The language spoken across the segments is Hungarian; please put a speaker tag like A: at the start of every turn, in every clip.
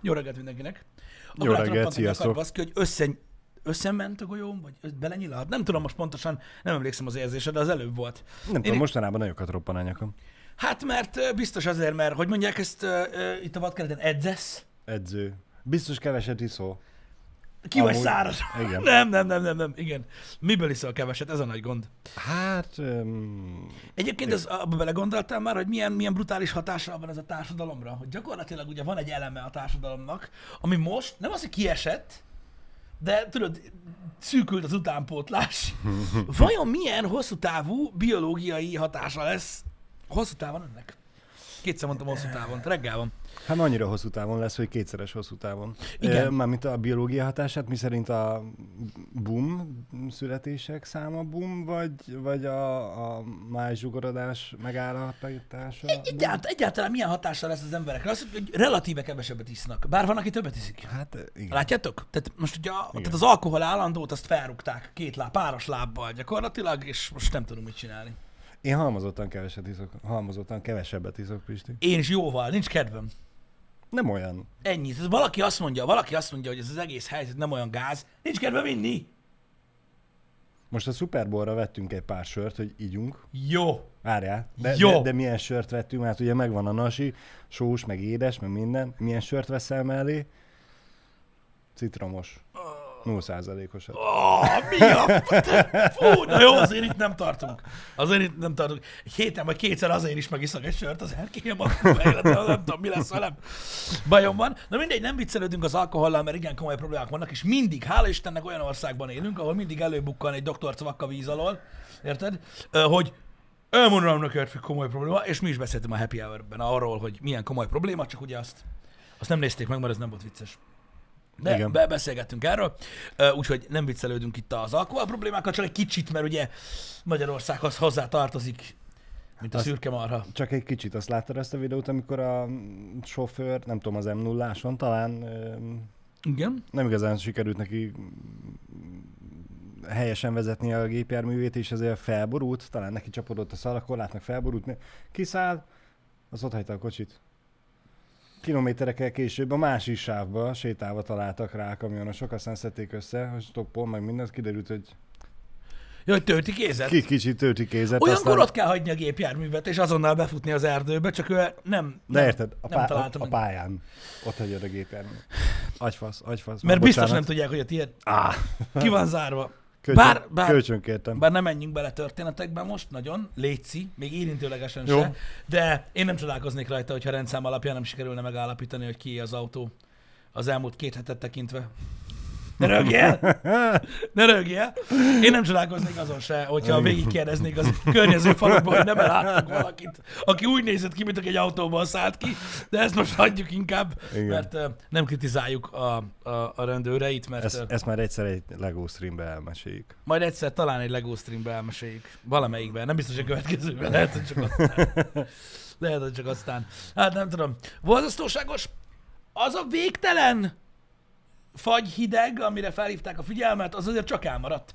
A: Jó reggelt mindenkinek.
B: Jó reggelt, sziasztok.
A: baszki, hogy össze, összement a golyóm, vagy belenyilalt? Nem tudom most pontosan, nem emlékszem az érzésre, de az előbb volt.
B: Nem tudom,
A: Én-
B: mostanában nagyokat roppan a nyakam.
A: Hát mert biztos azért, mert hogy mondják ezt ö, itt a vadkereten, edzesz?
B: Edző. Biztos keveset iszol.
A: Ki vagy
B: Amúgy-
A: száraz?
B: igen.
A: Nem, nem, nem, nem, nem, igen. Miből iszol keveset? Ez a nagy gond.
B: Hát... Um,
A: Egyébként az, abba belegondoltál már, hogy milyen, milyen brutális hatással van ez a társadalomra? Hogy gyakorlatilag ugye van egy eleme a társadalomnak, ami most nem az, hogy kiesett, de tudod, szűkült az utánpótlás. Vajon milyen hosszú távú biológiai hatása lesz hosszú távon ennek? Kétszer mondtam hosszú távon, reggel van.
B: Hát annyira hosszú távon lesz, hogy kétszeres hosszú távon.
A: Igen.
B: Mármint a biológia hatását, mi szerint a boom születések száma boom, vagy, vagy a, a májzsugorodás megállapítása?
A: Egyált, egyáltalán milyen hatással lesz az emberekre? Azt hogy relatíve kevesebbet isznak. Bár van, aki többet iszik.
B: Hát igen.
A: Látjátok? Tehát most ugye a,
B: Igen.
A: tehát az alkohol állandót azt felrúgták két láb, páros lábbal gyakorlatilag, és most nem tudunk mit csinálni.
B: Én halmozottan keveset iszok. Halmozottan kevesebbet iszok, Pisti.
A: Én is jóval, nincs kedvem.
B: Nem olyan.
A: Ennyi. Tehát valaki azt mondja, valaki azt mondja, hogy ez az egész helyzet nem olyan gáz, nincs kedvem inni.
B: Most a Super Bowl-ra vettünk egy pár sört, hogy ígyunk.
A: Jó.
B: Várjál, de,
A: Jó.
B: de, de, milyen sört vettünk, mert ugye megvan a nasi, sós, meg édes, meg minden. Milyen sört veszel mellé? Citromos. 0%-osat.
A: Oh, mi a... Fú, na jó, azért itt nem tartunk. Azért itt nem tartunk. Egy héten vagy kétszer azért is megiszak egy sört, az életben, nem tudom, mi lesz velem. Bajom van. Na mindegy, nem viccelődünk az alkohollal, mert igen komoly problémák vannak, és mindig, hála Istennek olyan országban élünk, ahol mindig előbukkan egy doktor cvakka víz alól, érted? Hogy elmondanám neked, hogy komoly probléma, és mi is beszéltünk a Happy Hour-ben arról, hogy milyen komoly probléma, csak ugye azt, azt nem nézték meg, mert ez nem volt vicces. De
B: Igen.
A: be- beszélgettünk erről, úgyhogy nem viccelődünk itt az alkohol problémákkal, csak egy kicsit, mert ugye Magyarországhoz hozzá tartozik, mint a
B: Azt-
A: szürke marha.
B: Csak egy kicsit, azt láttad ezt a videót, amikor a sofőr, nem tudom, az m 0 talán
A: Igen.
B: nem igazán sikerült neki helyesen vezetni a gépjárművét, és ezért felborult, talán neki csapodott a szalakorlátnak, felborult, kiszáll, az ott hagyta a kocsit. Kilométerekkel később a másik sávba sétálva találtak rá a kamionosok, aztán szedték össze, hogy stoppol, meg mindent, kiderült, hogy
A: Jó, hogy tölti kézet.
B: ki kicsit tölti kézet.
A: Olyankor ott kell hagyni a gépjárművet, és azonnal befutni az erdőbe, csak ő nem,
B: De
A: nem,
B: érted, a,
A: nem
B: pá- a, a pályán ott hagyod a gépjármű. Agyfasz, agyfasz.
A: Mert
B: Na,
A: biztos nem
B: bocsánat.
A: tudják, hogy a tiéd
B: Á,
A: ki van zárva.
B: Kölcsön,
A: Bár- bár-
B: kölcsön kértem.
A: Bár nem menjünk bele történetekbe most, nagyon, létszi, még érintőlegesen
B: Jó.
A: se, de én nem csodálkoznék rajta, hogyha rendszám alapján nem sikerülne megállapítani, hogy ki az autó az elmúlt két hetet tekintve. Ne rögjél! Ne rögjél! Én nem csodálkoznék azon se, hogyha végigkérdeznék az környező faluban, hogy nem eláttak valakit, aki úgy nézett ki, mint aki egy autóban szállt ki, de ezt most hagyjuk inkább,
B: Igen.
A: mert uh, nem kritizáljuk a, a, a rendőreit, mert
B: Ezt, ezt már egyszer egy LEGO streambe elmeséljük.
A: majd egyszer talán egy LEGO streambe elmeséljük. Valamelyikben, nem biztos, hogy a következőben, lehet, hogy csak aztán. Lehet, hogy csak aztán. Hát nem tudom. Borzasztóságos az a végtelen fagy hideg, amire felhívták a figyelmet, az azért csak elmaradt.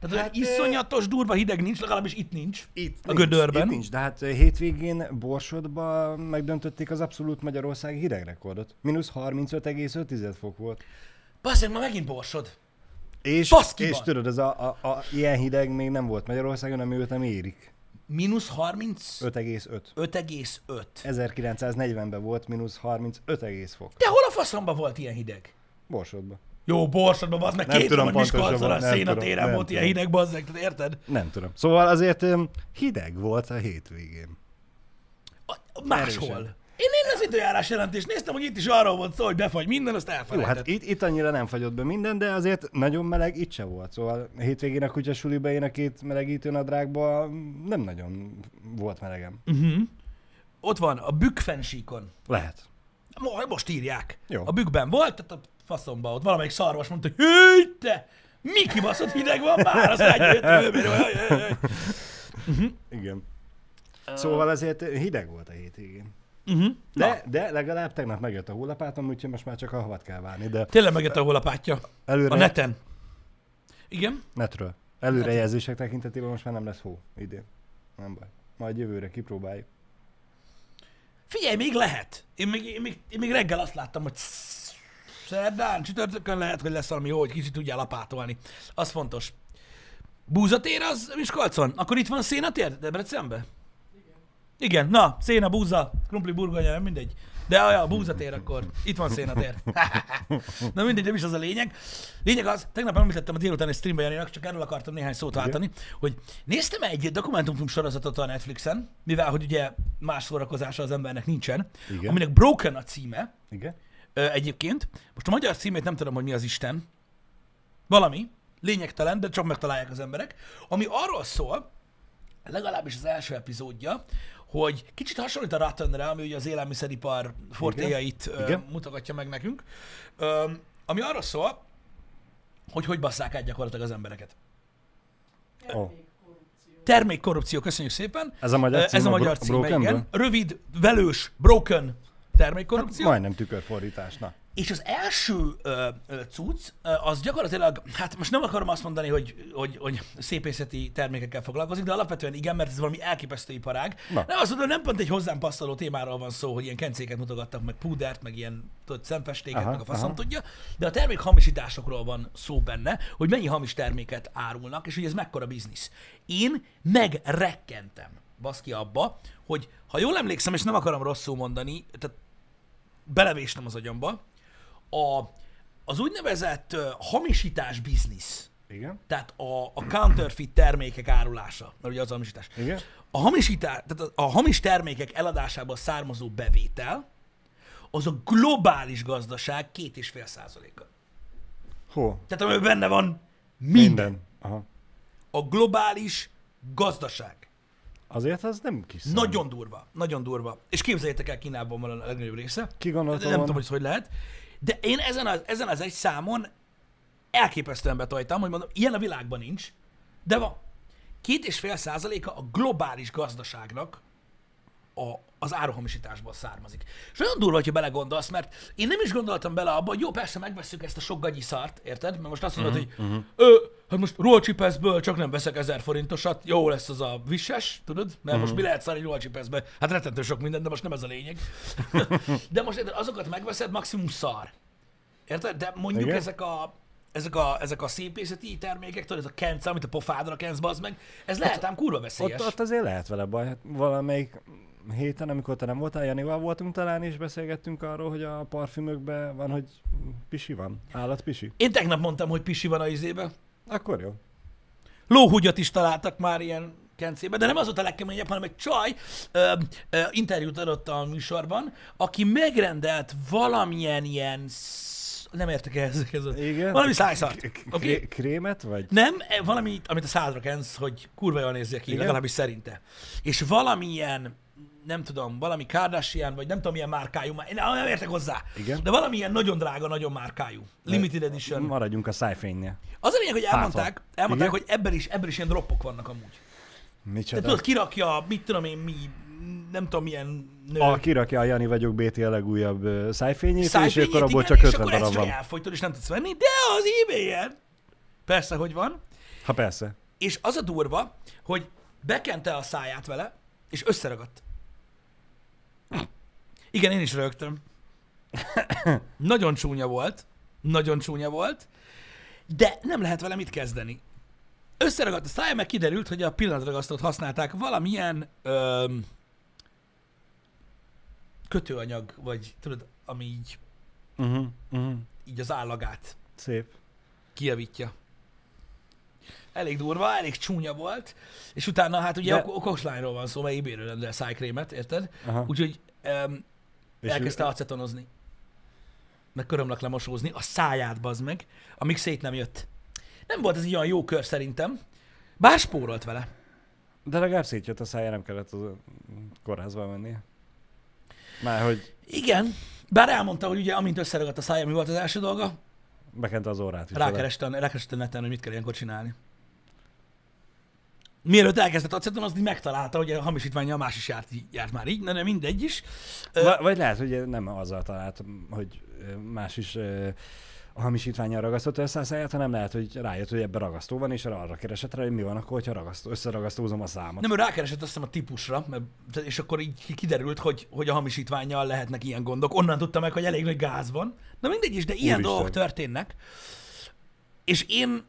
A: Tehát hát, iszonyatos, durva hideg nincs, legalábbis itt nincs.
B: Itt
A: A gödörben.
B: Itt nincs, de hát hétvégén Borsodban megdöntötték az abszolút Magyarországi hidegrekordot. Minusz 35,5 fok volt.
A: Basszeg, ma megint borsod.
B: És,
A: Baszki
B: és tudod, ez a, a, a, ilyen hideg még nem volt Magyarországon, ami őt nem érik.
A: Mínusz 30...
B: 5,5.
A: 5,5.
B: 1940-ben volt mínusz 35 fok.
A: De hol a faszomban volt ilyen hideg?
B: Borsodban.
A: Jó, Borsodban, az meg
B: Nem
A: két
B: tudom
A: Miskolcon a szénatéren volt ilyen hideg, bazzeg, tehát érted?
B: Nem tudom. Szóval azért hideg volt a hétvégén.
A: A- Máshol.
B: Erősen.
A: Én, én az időjárás jelentést néztem, hogy itt is arról volt szó, hogy befagy minden, azt
B: Jó,
A: elfelejtett.
B: hát itt, itt annyira nem fagyott be minden, de azért nagyon meleg itt se volt. Szóval a hétvégén a kutyasuliba én a két melegítő nadrágba nem nagyon volt melegem.
A: Uh-huh. Ott van, a Bükkfensíkon.
B: Lehet.
A: Mo- Most írják.
B: Jó.
A: A Bükkben volt, tehát a faszomba ott valamelyik szarvas mondta, hogy hű, te, mi kibaszott hideg van már, az megy,
B: Igen. Szóval azért hideg volt a hétvégén.
A: uh-huh.
B: De, de legalább tegnap megjött a hullapátom, úgyhogy most már csak a havat kell várni. De
A: Tényleg megjött a holapátja.
B: előre,
A: A neten. Igen?
B: netről. Előrejelzések tekintetében most már nem lesz hó idén. Nem baj. Majd jövőre kipróbáljuk.
A: Figyelj, még lehet. Én még, én még, én még reggel azt láttam, hogy szerdán, csütörtökön lehet, hogy lesz valami jó, hogy kicsit tudjál lapátolni. Az fontos. Búzatér az Miskolcon? Akkor itt van szénatér Debrecenbe? Igen. Igen, na, széna, búza, krumpli, burgonya, nem mindegy. De a búzatér akkor. Itt van szénatér. Na mindegy, nem is az a lényeg. Lényeg az, tegnap említettem a délután egy streambe Janinak, csak erről akartam néhány szót váltani, hogy néztem egy dokumentumfilm sorozatot a Netflixen, mivel hogy ugye más szórakozása az embernek nincsen,
B: Igen.
A: aminek Broken a címe,
B: Igen?
A: Ö, egyébként. Most a magyar címét nem tudom, hogy mi az Isten. Valami. Lényegtelen, de csak megtalálják az emberek. Ami arról szól, legalábbis az első epizódja, hogy kicsit hasonlít a Rattenre, ami ugye az élelmiszeripar fortéjait ö,
B: Igen.
A: mutogatja meg nekünk. Ö, ami arról szól, hogy hogy basszák át gyakorlatilag az embereket.
B: Ó.
A: Termékkorrupció, köszönjük szépen.
B: Ez a magyar cím
A: Ez a
B: a
A: magyar
B: Bro-
A: címe,
B: Brokenből?
A: igen. Rövid, velős, broken termékkorrupció.
B: Majdnem tükörfordítás, na.
A: És az első ö, ö, cucc, ö, az gyakorlatilag, hát most nem akarom azt mondani, hogy, hogy, hogy szépészeti termékekkel foglalkozik, de alapvetően igen, mert ez valami elképesztő iparág.
B: Na.
A: Nem azt mondom, nem pont egy hozzám passzoló témáról van szó, hogy ilyen kencéket mutogattak, meg púdert, meg ilyen tudod, szemfestéket,
B: Aha,
A: meg a faszom
B: aha.
A: tudja, de a termék hamisításokról van szó benne, hogy mennyi hamis terméket árulnak, és hogy ez mekkora biznisz. Én megrekkentem, baszki abba, hogy ha jól emlékszem, és nem akarom rosszul mondani, tehát belevésnem az agyamba, a, az úgynevezett uh, hamisítás biznisz,
B: Igen?
A: tehát a, a counterfeit termékek árulása, mert ugye az a hamisítás.
B: Igen?
A: A, hamisítás, tehát a, a hamis termékek eladásából származó bevétel, az a globális gazdaság két és fél százaléka.
B: Hol?
A: Tehát amiben benne van minden.
B: Minden. Aha.
A: A globális gazdaság.
B: Azért az nem kis szám.
A: Nagyon durva, nagyon durva. És képzeljétek el, Kínában van a legnagyobb része.
B: Ki
A: Nem
B: gondolta
A: tudom, hogy ez hogy lehet. De én ezen az, ezen az egy számon elképesztően betojtam, hogy mondom, ilyen a világban nincs, de van. Két és fél százaléka a globális gazdaságnak a, az áruhamisításból származik. És nagyon durva, hogyha belegondolsz, mert én nem is gondoltam bele abba, hogy jó, persze megveszünk ezt a sok gagyi szart, érted? Mert most azt mondod,
B: Mhm,
A: uh-huh, hogy ö, hát most rollcsipeszből csak nem veszek ezer forintosat, jó lesz az a visses, tudod? Mert uh-huh.
B: Mhm.
A: most mi lehet szar egy rollcsipeszbe? Hát rettentő sok minden, de most nem ez a lényeg. de most érted, azokat megveszed, maximum szar. Érted? De mondjuk
B: Igen.
A: ezek a, ezek a, ezek a szépészeti termékek, tudod, ez a kenc, amit a pofádra kensz, bazd meg, ez lehet ám kurva veszélyes.
B: Ott, ott azért lehet vele baj. Hát valamelyik héten, amikor te nem voltál, Janival voltunk talán, és beszélgettünk arról, hogy a parfümökben van, hogy pisi van. Állatpisi.
A: Én tegnap mondtam, hogy pisi van a izébe.
B: Akkor jó.
A: Lóhúgyat is találtak már ilyen kencébe, de nem az volt a legkeményebb, hanem egy csaj ö, ö, interjút adott a műsorban, aki megrendelt valamilyen ilyen, nem értek ehhez,
B: Igen.
A: valami szájszart.
B: Kré- Krémet, vagy?
A: Nem, e, valami, amit a szádra kensz, hogy kurva jól nézzék ki, legalábbis szerinte. És valamilyen, nem tudom, valami Kardashian, vagy nem tudom milyen márkájú, már- én nem értek hozzá,
B: Igen.
A: de valamilyen nagyon drága, nagyon márkájú. Limited edition.
B: Maradjunk a szájfénynél.
A: Az a lényeg, hogy elmondták, elmondták
B: Igen?
A: hogy ebben is, ebben is ilyen droppok vannak amúgy.
B: Micsoda?
A: tudod, kirakja, mit tudom én, mi, nem tudom milyen nő.
B: A, kirakja a Jani vagyok BT a legújabb ö, szájfényét, és
A: szájfényét,
B: akkor abból
A: igen,
B: csak
A: és
B: 50
A: akkor ezt
B: darab van.
A: elfogytod, és nem tudsz venni, de az ebay-en. Persze, hogy van.
B: Ha persze.
A: És az a durva, hogy bekente a száját vele, és összeragadt. Igen, én is rögtem. Nagyon csúnya volt. Nagyon csúnya volt. De nem lehet vele mit kezdeni. Összeragadt a szája, meg kiderült, hogy a pillanatragasztót használták valamilyen öm, kötőanyag, vagy tudod, ami így,
B: Uh-huh, uh-huh.
A: így az állagát
B: Szép.
A: kijavítja. Elég durva, elég csúnya volt, és utána hát ugye
B: De-
A: okos lányról van szó, mert ebéről rendel szájkrémet, érted?
B: Aha.
A: Úgyhogy um, elkezdte
B: ő-
A: acetonozni. Meg körömlak lemosózni, a száját bazd meg, amíg szét nem jött. Nem volt ez így olyan jó kör szerintem, bár spórolt vele.
B: De legalább szétjött a szája, nem kellett az kórházba mennie. Már hogy
A: Igen, bár elmondta, hogy ugye amint összeragadt a szája, mi volt az első dolga,
B: bekente az órát is.
A: rákereste, rákereste neten, hogy mit kell ilyenkor csinálni. Mielőtt elkezdett acetonozni, megtalálta, hogy a hamisítvány nyomás is járt, járt már így, de nem mindegy is.
B: Va- vagy lehet, hogy nem azzal talált, hogy más is a hamisítványjal ragasztotta össze a száját, hanem lehet, hogy rájött, hogy ebben ragasztó van, és arra keresett rá, hogy mi van akkor, hogyha ragasztó, összeragasztózom a számot.
A: Nem, ő rákeresett azt hiszem a típusra, mert, és akkor így kiderült, hogy, hogy a hamisítványjal lehetnek ilyen gondok. Onnan tudta meg, hogy elég nagy gáz van. Na mindegy is, de ilyen
B: Úristen.
A: dolgok történnek. És én,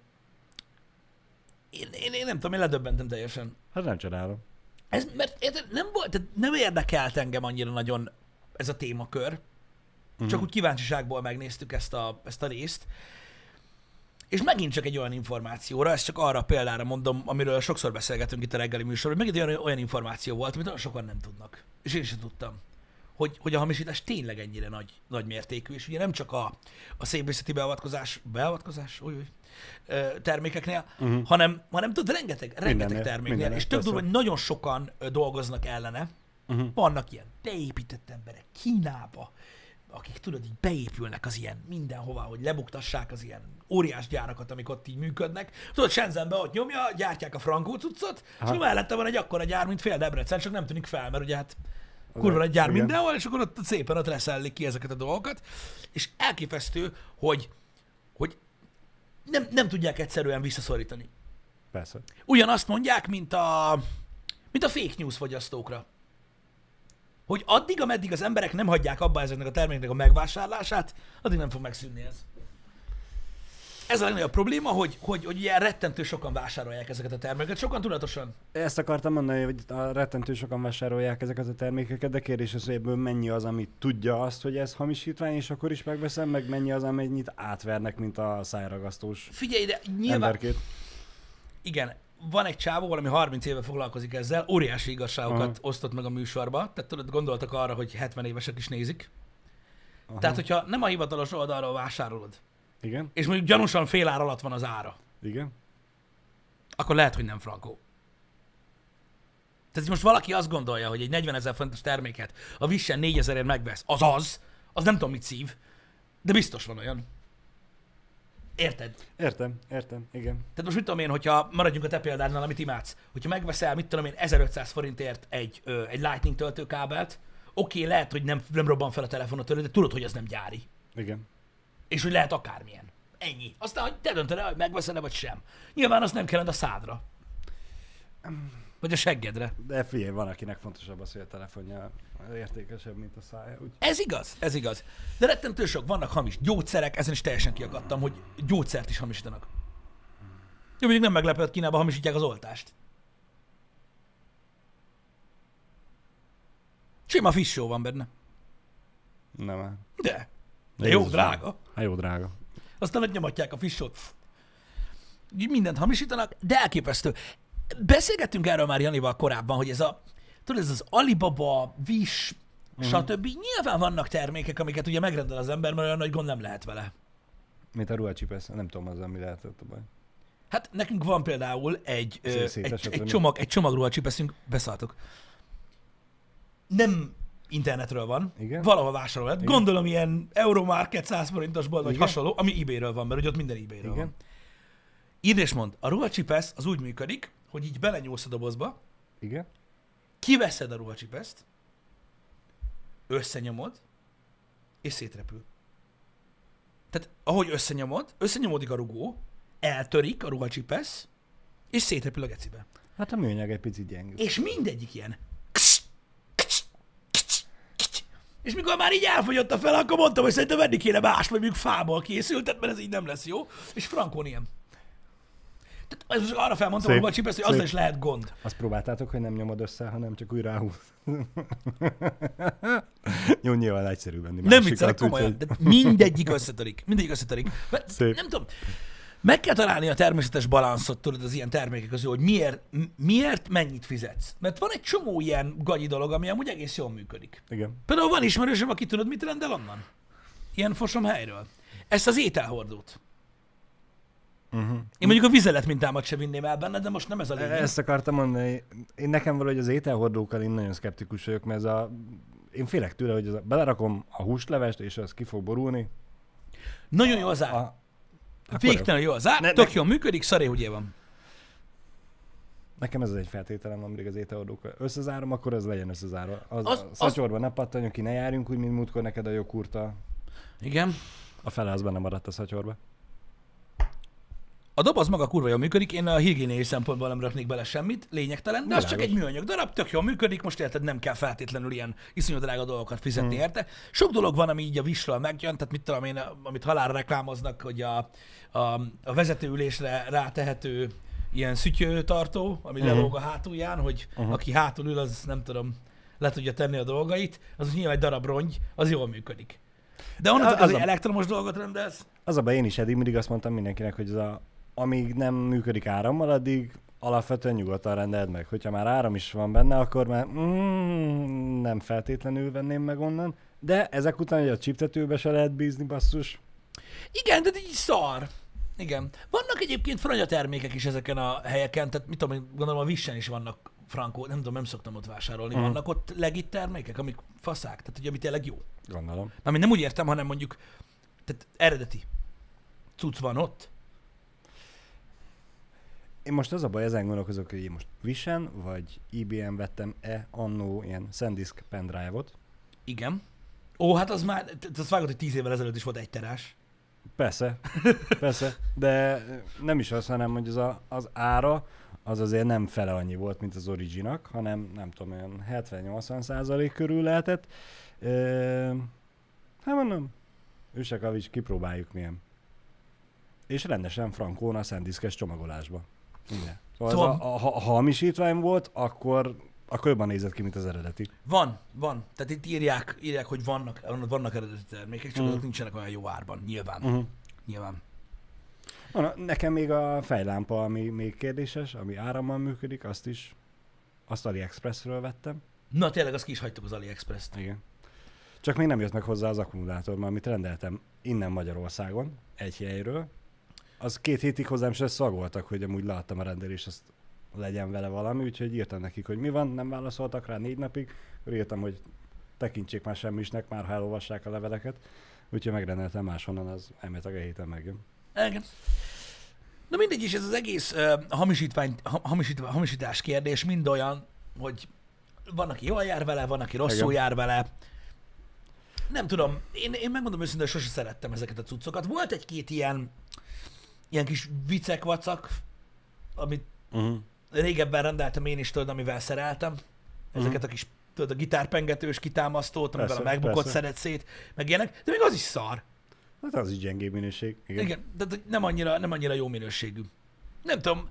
A: én, én, én nem tudom, én ledöbbentem teljesen.
B: Hát nem csinálom.
A: Ez, mert érted, nem volt, tehát nem érdekelt engem annyira nagyon ez a témakör. Uh-huh. Csak úgy kíváncsiságból megnéztük ezt a, ezt a részt. És megint csak egy olyan információra, ezt csak arra a példára mondom, amiről sokszor beszélgetünk itt a reggeli műsorban, hogy megint olyan, olyan információ volt, amit nagyon sokan nem tudnak. És én sem tudtam. Hogy, hogy a hamisítás tényleg ennyire nagy, nagy mértékű, és ugye nem csak a, a szépészeti beavatkozás, beavatkozás, ö, termékeknél, uh-huh. hanem, hanem tudod, rengeteg, rengeteg
B: Mindennél,
A: terméknél,
B: mindennél,
A: és több durva, hogy nagyon sokan dolgoznak ellene.
B: Uh-huh.
A: Vannak ilyen beépített emberek Kínába, akik tudod, így beépülnek az ilyen mindenhova, hogy lebuktassák az ilyen óriás gyárakat, amik ott így működnek. Tudod, Shenzhenbe ott nyomja, gyártják a frankó cuccot, és
B: Aha.
A: mellette van egy akkora gyár, mint fél Debrecen, csak nem tűnik fel, mert ugye hát kurva nagy gyár
B: igen.
A: mindenhol, és akkor ott szépen ott reszellik ki ezeket a dolgokat, és elképesztő, hogy nem, nem tudják egyszerűen visszaszorítani.
B: Persze.
A: Ugyanazt mondják, mint a, mint a fake news fogyasztókra. Hogy addig, ameddig az emberek nem hagyják abba ezeknek a termékeknek a megvásárlását, addig nem fog megszűnni ez. Ez a legnagyobb probléma, hogy, hogy, hogy ilyen rettentő sokan vásárolják ezeket a termékeket, sokan tudatosan.
B: Ezt akartam mondani, hogy a rettentő sokan vásárolják ezeket a termékeket, de kérdés az, hogy ebből mennyi az, ami tudja azt, hogy ez hamisítvány, és akkor is megveszem, meg mennyi az, amennyit átvernek, mint a szájragasztós
A: Figyelj, de nyilván,
B: emberkét.
A: igen, van egy csávó, valami 30 éve foglalkozik ezzel, óriási igazságokat
B: Aha.
A: osztott meg a műsorba, tehát tudod, gondoltak arra, hogy 70 évesek is nézik.
B: Aha.
A: Tehát, hogyha nem a hivatalos oldalról vásárolod,
B: Igen,
A: és mondjuk gyanúsan fél ár alatt van az ára,
B: igen.
A: akkor lehet, hogy nem frankó. Tehát most valaki azt gondolja, hogy egy 40 ezer fontos terméket a Vissen 4000 ért megvesz, az az, az nem tudom mit szív, de biztos van olyan. Érted?
B: Értem, értem, igen.
A: Tehát most mit tudom én, hogyha maradjunk a te példánál, amit imádsz, hogyha megveszel, mit tudom én, 1500 forintért egy, ö, egy Lightning töltőkábelt, oké, lehet, hogy nem, nem robban fel a telefonot tőle, de tudod, hogy ez nem gyári.
B: Igen.
A: És hogy lehet akármilyen. Ennyi. Aztán, hogy te döntöd el, hogy megveszed-e vagy sem. Nyilván azt nem kellene a szádra. Vagy a seggedre.
B: De figyelj, van, akinek fontosabb az, hogy a telefonja értékesebb, mint a szája. Úgy.
A: Ez igaz, ez igaz. De rettentő sok, vannak hamis gyógyszerek, ezen is teljesen kiakadtam, hogy gyógyszert is hamisítanak. Jó, mondjuk nem meglepő, hogy Kínában hamisítják az oltást. Sima fissó van benne.
B: Nem.
A: De. De jó, drága.
B: Hát jó drága.
A: Aztán ott nyomatják a fissót. Így Mindent hamisítanak, de elképesztő. Beszélgettünk erről már Janival korábban, hogy ez a, tudod, ez az Alibaba, Wish,
B: Mhm.
A: stb. Nyilván vannak termékek, amiket ugye megrendel az ember, mert olyan nagy gond nem lehet vele.
B: Mint a ruhacsipesz, nem tudom azzal mi lehetett a baj.
A: Hát nekünk van például egy, ö, egy, egy, csomag, egy csomagról csipeszünk, beszálltok. Nem internetről van,
B: Igen?
A: valahol vásárolod.
B: Igen.
A: Gondolom ilyen Euromarket 100 forintos bolt, vagy hasonló, ami eBay-ről van, mert ugye ott minden eBay-ről
B: Igen.
A: van. Írd és mond, a ruhacsipesz az úgy működik, hogy így belenyúlsz a dobozba,
B: Igen?
A: kiveszed a ruhacsipeszt, összenyomod, és szétrepül. Tehát ahogy összenyomod, összenyomódik a rugó, eltörik a ruhacsipesz, és szétrepül a gecibe.
B: Hát a műanyag egy picit gyengül.
A: És mindegyik ilyen. És mikor már így elfogyott a fel, akkor mondtam, hogy szerintem venni kéne más, vagy mondjuk fából készültet, mert ez így nem lesz jó. És frankon ilyen. Tehát ez arra felmondtam, hogy csipesz, hogy azzal
B: szép.
A: is lehet gond.
B: Azt próbáltátok, hogy nem nyomod össze, hanem csak úgy ráhúz. Jó, nyilván egyszerű venni
A: Nem viccelek komolyan,
B: úgyhogy-
A: de mindegyik összetörik. Mindegyik összetörik. Mert
B: Szép.
A: nem tudom, meg kell találni a természetes balanszot, tudod, az ilyen termékek közül, hogy miért, miért mennyit fizetsz. Mert van egy csomó ilyen gagyi dolog, ami amúgy egész jól működik.
B: Igen.
A: Például van ismerősöm, aki tudod, mit rendel onnan? Ilyen fosom helyről. Ezt az ételhordót.
B: Uh-huh.
A: Én mondjuk a vizelet mintámat sem vinném el benne, de most nem ez a lényeg.
B: Ezt akartam mondani. Én nekem valahogy az ételhordókkal én nagyon szkeptikus vagyok, mert ez a... Én félek tőle, hogy ez a... belerakom a húslevest, és az ki fog borulni.
A: Nagyon jó az ár.
B: A... Akkor
A: Végtelen jó az ár,
B: Ne-
A: tök
B: ne-
A: jól működik, szaré, hogy van.
B: Nekem ez az egy feltételem, amíg az ételhordókkal összezárom, akkor az legyen összezárva. Az,
A: Az-
B: az,
A: az-
B: a szatyorban ne pattanjon ki, ne járjunk úgy, mint múltkor neked a jogurta.
A: Igen.
B: A fele az benne maradt a szatyorba.
A: A doboz maga kurva jól működik, én a higiéniai szempontból nem raknék bele semmit, lényegtelen, de az csak egy műanyag darab, tök jól működik, most érted, nem kell feltétlenül ilyen iszonyú drága dolgokat fizetni hmm. érte. Sok dolog van, ami így a visről megjön, tehát mit tudom én, amit halálra reklámoznak, hogy a, a, a vezetőülésre rátehető ilyen szütyőtartó, ami hmm. lelóg a hátulján, hogy uh-huh. aki hátul ül, az nem tudom, le tudja tenni a dolgait, az nyilván egy darab rongy, az jól működik. De onnantól, az, az a... elektromos dolgot rendelsz?
B: Az a baj, én is eddig mindig azt mondtam mindenkinek, hogy ez a amíg nem működik árammal, addig alapvetően nyugodtan rendeld meg. Hogyha már áram is van benne, akkor már mm, nem feltétlenül venném meg onnan. De ezek után, hogy a csiptetőbe se lehet bízni, basszus.
A: Igen, de így szar. Igen. Vannak egyébként franya termékek is ezeken a helyeken, tehát mit tudom, én gondolom a Vissen is vannak frankó, nem tudom, nem szoktam ott vásárolni. Mm. Vannak ott legit termékek, amik faszák, tehát hogy ami tényleg jó.
B: Gondolom.
A: Mármint nem úgy értem, hanem mondjuk, tehát eredeti cucc van ott,
B: én most az a baj, ezen gondolkozok, hogy én most Vision vagy IBM vettem-e annó ilyen SanDisk pendrive-ot.
A: Igen. Ó, hát az már, az vágott, hogy tíz évvel ezelőtt is volt egy terás.
B: Persze, persze, de nem is az, hanem hogy az, a, az ára az azért nem fele annyi volt, mint az Originak, hanem nem tudom, olyan 70-80 százalék körül lehetett. E, hát mondom, ősek Kavics, kipróbáljuk milyen. És rendesen frankón a SanDiskes csomagolásba. Igen. Szóval, szóval a, a, ha hamisítvány volt, akkor akkor jobban nézett ki, mint az eredeti.
A: Van, van. Tehát itt írják, írják hogy vannak, vannak eredeti termékek, csak mm. azok nincsenek olyan jó árban. Nyilván. Uh-huh. Nyilván.
B: Van, nekem még a fejlámpa, ami még kérdéses, ami árammal működik, azt is, azt AliExpressről vettem.
A: Na tényleg, azt ki is hagytuk az AliExpress-t.
B: Igen. Csak még nem jött meg hozzá az akkumulátor, mert amit rendeltem innen Magyarországon, egy helyről, az két hétig hozzám se szagoltak, hogy amúgy láttam a rendelést, azt legyen vele valami, úgyhogy írtam nekik, hogy mi van, nem válaszoltak rá négy napig, írtam, hogy tekintsék már semmisnek, már ha elolvassák a leveleket, úgyhogy megrendeltem máshonnan, az elméletileg a héten megjön.
A: Igen. Na mindegy is, ez az egész uh, hamisítvány, hamisít, hamisítás kérdés mind olyan, hogy van, aki jól jár vele, van, aki rosszul Igen. jár vele. Nem tudom, én, én megmondom őszintén, hogy sose szerettem ezeket a cuccokat. Volt egy-két ilyen ilyen kis vicek vacak, amit uh-huh. régebben rendeltem én is, tudod, amivel szereltem. Ezeket uh-huh. a kis, tudod, a gitárpengetős kitámasztót, amivel persze, a megbukott szeret szét, meg ilyenek, de még az is szar.
B: Hát az is gyengébb minőség.
A: Igen, Igen de nem annyira, nem annyira jó minőségű. Nem tudom,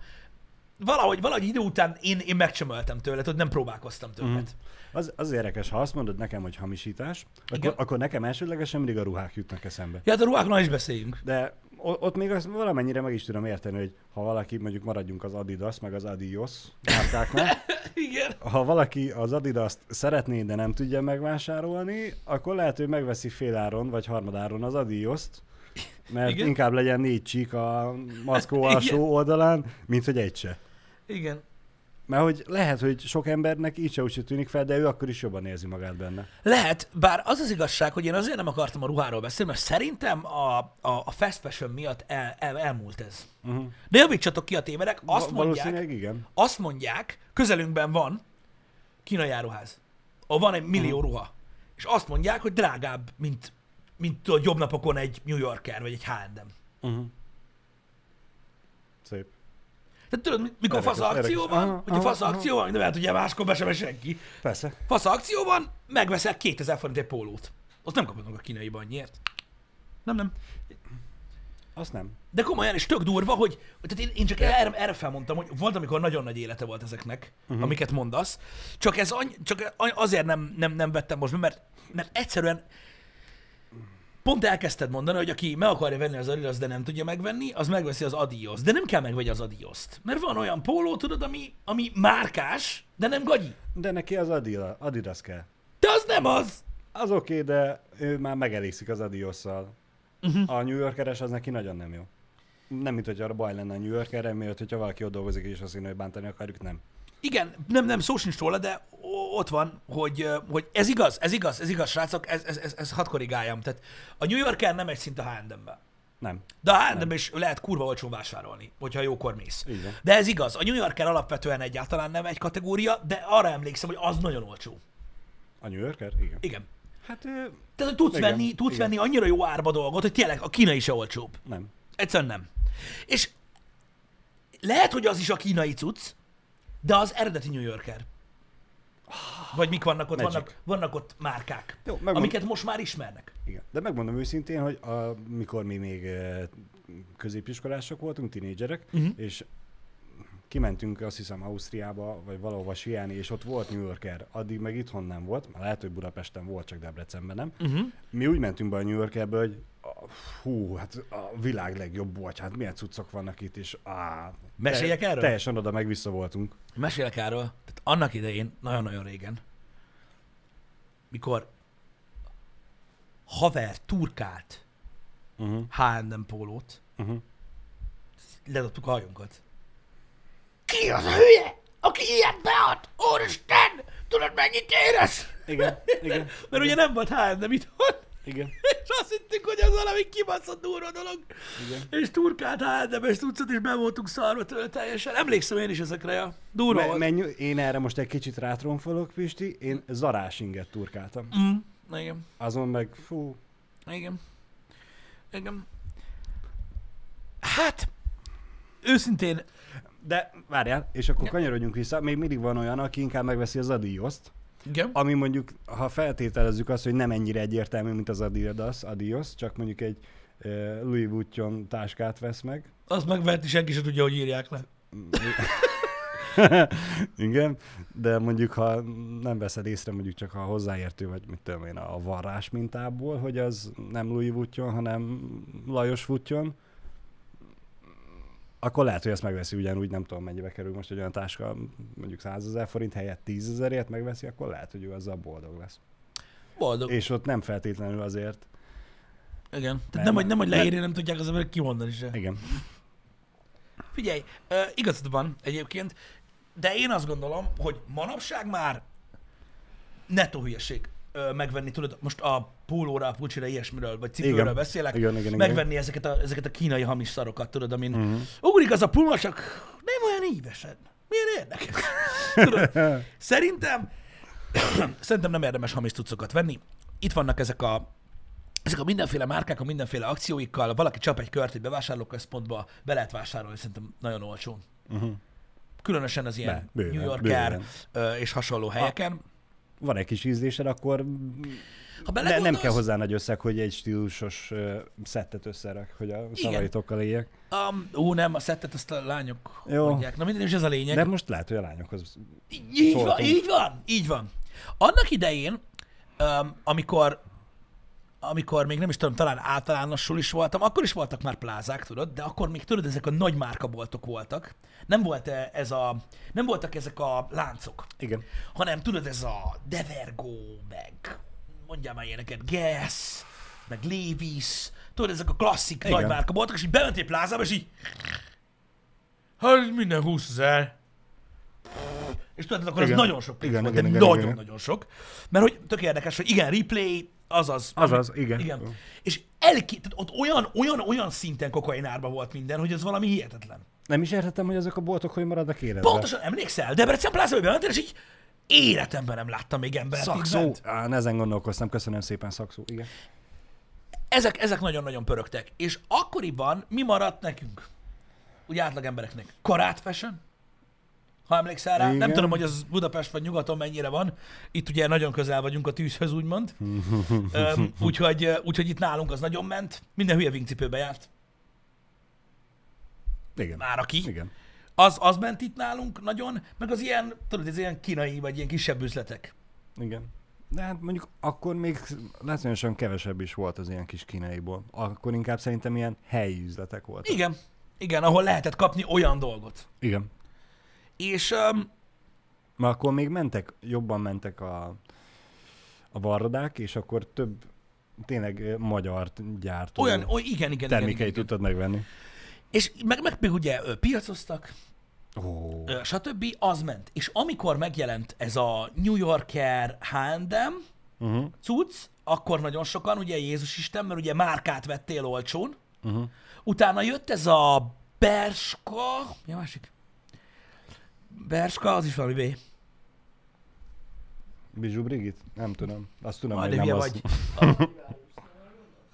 A: valahogy, valahogy idő után én, én megcsömöltem tőle, tudod, nem próbálkoztam többet. Mm.
B: Az, az érdekes, ha azt mondod nekem, hogy hamisítás, akkor, akkor nekem elsődlegesen mindig a ruhák jutnak eszembe.
A: Ja, hát a ruháknál is beszéljünk.
B: De ott még azt valamennyire meg is tudom érteni, hogy ha valaki, mondjuk maradjunk az Adidas, meg az Adios márkáknál,
A: Igen.
B: ha valaki az Adidas-t szeretné, de nem tudja megvásárolni, akkor lehet, hogy megveszi féláron vagy harmadáron az Adios-t, mert Igen. inkább legyen négy csík a maszkó alsó oldalán, mint hogy egy se.
A: Igen.
B: Mert hogy lehet, hogy sok embernek így se úgy tűnik fel, de ő akkor is jobban érzi magát benne.
A: Lehet, bár az az igazság, hogy én azért nem akartam a ruháról beszélni, mert szerintem a, a, a fast fashion miatt el, el, elmúlt ez. Uh-huh. De javítsatok ki a tévedek, azt mondják,
B: igen.
A: azt mondják, közelünkben van kínai áruház. Ahol van egy millió uh-huh. ruha. És azt mondják, hogy drágább, mint, mint a jobb napokon egy New Yorker, vagy egy H&M. Uh-huh.
B: Szép.
A: Tehát tudod, mikor fasz akció van, hogyha fasz akció van, de lehet, hogy máskor be sem senki.
B: Persze.
A: Fasz akció van, megveszel 2000 forint egy pólót. Azt nem kapod meg a kínaiban annyiért. Nem, nem.
B: Azt nem.
A: De komolyan, és tök durva, hogy tehát én, én csak erre, erre felmondtam, hogy volt, amikor nagyon nagy élete volt ezeknek, uh-huh. amiket mondasz, csak ez any, csak azért nem, nem, nem vettem most mert, mert egyszerűen pont elkezdted mondani, hogy aki meg akarja venni az Adidas, de nem tudja megvenni, az megveszi az Adios. De nem kell megvegye az Adios-t. Mert van olyan póló, tudod, ami, ami márkás, de nem gagyi.
B: De neki az Adidas, Adidas kell.
A: De az nem az!
B: Az oké, okay, de ő már megelégszik az Adios-szal. Uh-huh. A New Yorkeres az neki nagyon nem jó. Nem, mint hogy arra baj lenne a New Yorkerre, miért, hogyha valaki ott dolgozik és azt mondja, hogy bántani akarjuk, nem.
A: Igen, nem, nem, szó sincs róla, de ott van, hogy, hogy ez igaz, ez igaz, ez igaz, srácok, ez, ez, ez, ez hadd korrigáljam. Tehát a New Yorker nem egy szint a H&M-be.
B: Nem.
A: De a H&M is lehet kurva olcsó vásárolni, hogyha jókor mész. Igen. De ez igaz, a New Yorker alapvetően egyáltalán nem egy kategória, de arra emlékszem, hogy az nagyon olcsó.
B: A New Yorker? Igen.
A: Igen.
B: Hát
A: Tehát, hogy tudsz,
B: Igen,
A: venni, tudsz
B: igen.
A: venni annyira jó árba dolgot, hogy tényleg a kínai se olcsóbb.
B: nem.
A: Egyszerűen nem. És lehet, hogy az is a kínai cucc, de az eredeti New Yorker. Vagy mik vannak ott?
B: Magic.
A: Vannak, vannak ott márkák,
B: Jó, megmond-
A: amiket most már ismernek.
B: Igen. De megmondom őszintén, hogy mikor mi még eh, középiskolások voltunk, tinédzserek, uh-huh. és kimentünk azt hiszem Ausztriába, vagy valahova siálni, és ott volt New Yorker, addig meg itthon nem volt, már lehet, hogy Budapesten volt, csak Debrecenben nem.
A: Uh-huh.
B: Mi úgy mentünk be a New Yorkerbe, hogy hú, hát a világ legjobb bolt, hát milyen cuccok vannak itt, és á,
A: Meséljek erről?
B: Teljesen oda meg vissza voltunk.
A: Mesélek erről. Tehát annak idején, nagyon-nagyon régen, mikor haver turkált
B: Uh-huh.
A: H&M pólót,
B: Uh-huh.
A: ledobtuk a hajunkat. Ki az a hülye, aki ilyet bead? Úristen, tudod mennyit érez?
B: Igen, igen,
A: Mert ugye nem volt H&M itthon,
B: igen,
A: és azt hittük, hogy az valami kibaszott durva dolog.
B: igen.
A: És turkált H&M-es tucat, és be voltunk szarva tőle teljesen. Emlékszem én is ezekre, ja. Durva
B: Me-
A: volt.
B: menj, én erre most egy kicsit rátronfolok, Pisti, én zarás inget turkáltam.
A: Mm. Igen.
B: Azon meg, fú,
A: Igen. Igen. Hát, őszintén,
B: De várjál, és akkor kanyarodjunk vissza, még mindig van olyan, aki inkább megveszi az Adios-t,
A: igen.
B: ami mondjuk, ha feltételezzük azt, hogy nem ennyire egyértelmű, mint az Adidas, Adios, csak mondjuk egy uh, Louis Vuitton táskát vesz meg.
A: Azt megveheti, senki sem tudja, hogy írják le.
B: Igen, de mondjuk, ha nem veszed észre, mondjuk csak ha hozzáértő vagy, mit tudom én, a varrás mintából, hogy az nem Louis Vuitton, hanem Lajos Vuitton, akkor lehet, hogy ezt megveszi ugyanúgy, nem tudom mennyibe kerül most egy olyan táska, mondjuk 100 ezer forint helyett 10 ezerért megveszi, akkor lehet, hogy ő azzal boldog lesz.
A: Boldog.
B: És ott nem feltétlenül azért.
A: Igen. Tehát
B: Nem,
A: nem, hogy, nem, hogy leírni, nem tudják az emberek kimondani se.
B: Igen.
A: Figyelj, igazad van egyébként, de én azt gondolom, hogy manapság már netto hülyeség megvenni, tudod, most a pólóra, a pulcsira, ilyesmiről, vagy cipőről
B: Igen.
A: beszélek,
B: Igen, igen, igen.
A: megvenni ezeket a, ezeket a kínai hamis szarokat, tudod, amin uh-huh. ugrik az a puma, csak nem olyan ívesen. Milyen érdekes. tudod, szerintem, szerintem nem érdemes hamis cuccokat venni. Itt vannak ezek a ezek a mindenféle márkák, a mindenféle akcióikkal, valaki csap egy kört egy bevásárlóközpontba, be lehet vásárolni szerintem nagyon olcsón.
B: Uh-huh.
A: Különösen az ilyen
B: Be, bőven,
A: New Yorker
B: bőven.
A: és hasonló helyeken.
B: Van egy kis ízlésed, akkor
A: Ha
B: ne, nem kell hozzá nagy összeg, hogy egy stílusos uh, szettet összerak, hogy a szavaitokkal éljek.
A: Um, ó, nem, a szettet azt a lányok
B: Jó.
A: mondják. Na minden is ez a lényeg.
B: De most lehet, hogy a lányokhoz
A: Így van,
B: szóltunk.
A: így van, így van. Annak idején, um, amikor amikor még nem is tudom, talán általánosul is voltam, akkor is voltak már plázák, tudod, de akkor még tudod, ezek a nagy márkaboltok voltak. Nem volt ez a, nem voltak ezek a láncok,
B: Igen.
A: hanem tudod, ez a Devergo, meg mondjál már ilyeneket, Guess, meg Levi's, tudod, ezek a klasszik
B: Igen.
A: nagy márka voltak, és így bementél plázába, és így hát minden 20 ezer. És tudod, akkor
B: Igen.
A: az nagyon sok pénz
B: Igen,
A: volt,
B: igen,
A: de
B: igen,
A: nagyon-nagyon
B: igen.
A: sok. Mert hogy tök érdekes, hogy igen, replay, azaz.
B: Azaz, igen.
A: igen. És elki, tehát ott olyan, olyan, olyan szinten kokainárba volt minden, hogy ez valami hihetetlen.
B: Nem is értettem, hogy azok a boltok hogy maradnak életben.
A: Pontosan emlékszel? Debrecen plázában bementél, és így életemben nem láttam még embert.
B: Szakszó. Á, ezen gondolkoztam, köszönöm szépen, szakszó. Igen.
A: Ezek, ezek nagyon-nagyon pörögtek. És akkoriban mi maradt nekünk? Úgy átlag embereknek. Karát fashion? Ha emlékszel rá? Nem
B: Igen.
A: tudom, hogy az Budapest vagy nyugaton mennyire van. Itt ugye nagyon közel vagyunk a tűzhöz, úgymond. Öm, úgyhogy, úgyhogy itt nálunk az nagyon ment. Minden hülye vinkcipőbe járt.
B: Igen.
A: Már aki.
B: Igen.
A: Az, az ment itt nálunk nagyon, meg az ilyen, tudod, ez ilyen kínai, vagy ilyen kisebb üzletek.
B: Igen. De hát mondjuk akkor még látványosan kevesebb is volt az ilyen kis kínaiból. Akkor inkább szerintem ilyen helyi üzletek voltak.
A: Igen. Igen, ahol lehetett kapni olyan dolgot.
B: Igen.
A: És um,
B: Mert akkor még mentek, jobban mentek a, a varrodák, és akkor több tényleg magyar gyártó
A: olyan, oly, igen, igen, igen,
B: termékeit
A: igen, igen.
B: tudtad megvenni.
A: És meg, meg még ugye piacoztak, ö, stb. Az ment. És amikor megjelent ez a New Yorker H&M
B: uh-huh,
A: cucc, akkor nagyon sokan, ugye Jézus Isten, mert ugye márkát vettél olcsón,
B: uh-huh.
A: utána jött ez a Berska, mi a másik? Berska, az is valami B.
B: Bizsú Brigit? Nem tudom. Azt tudom,
A: Majd
B: hogy nem az.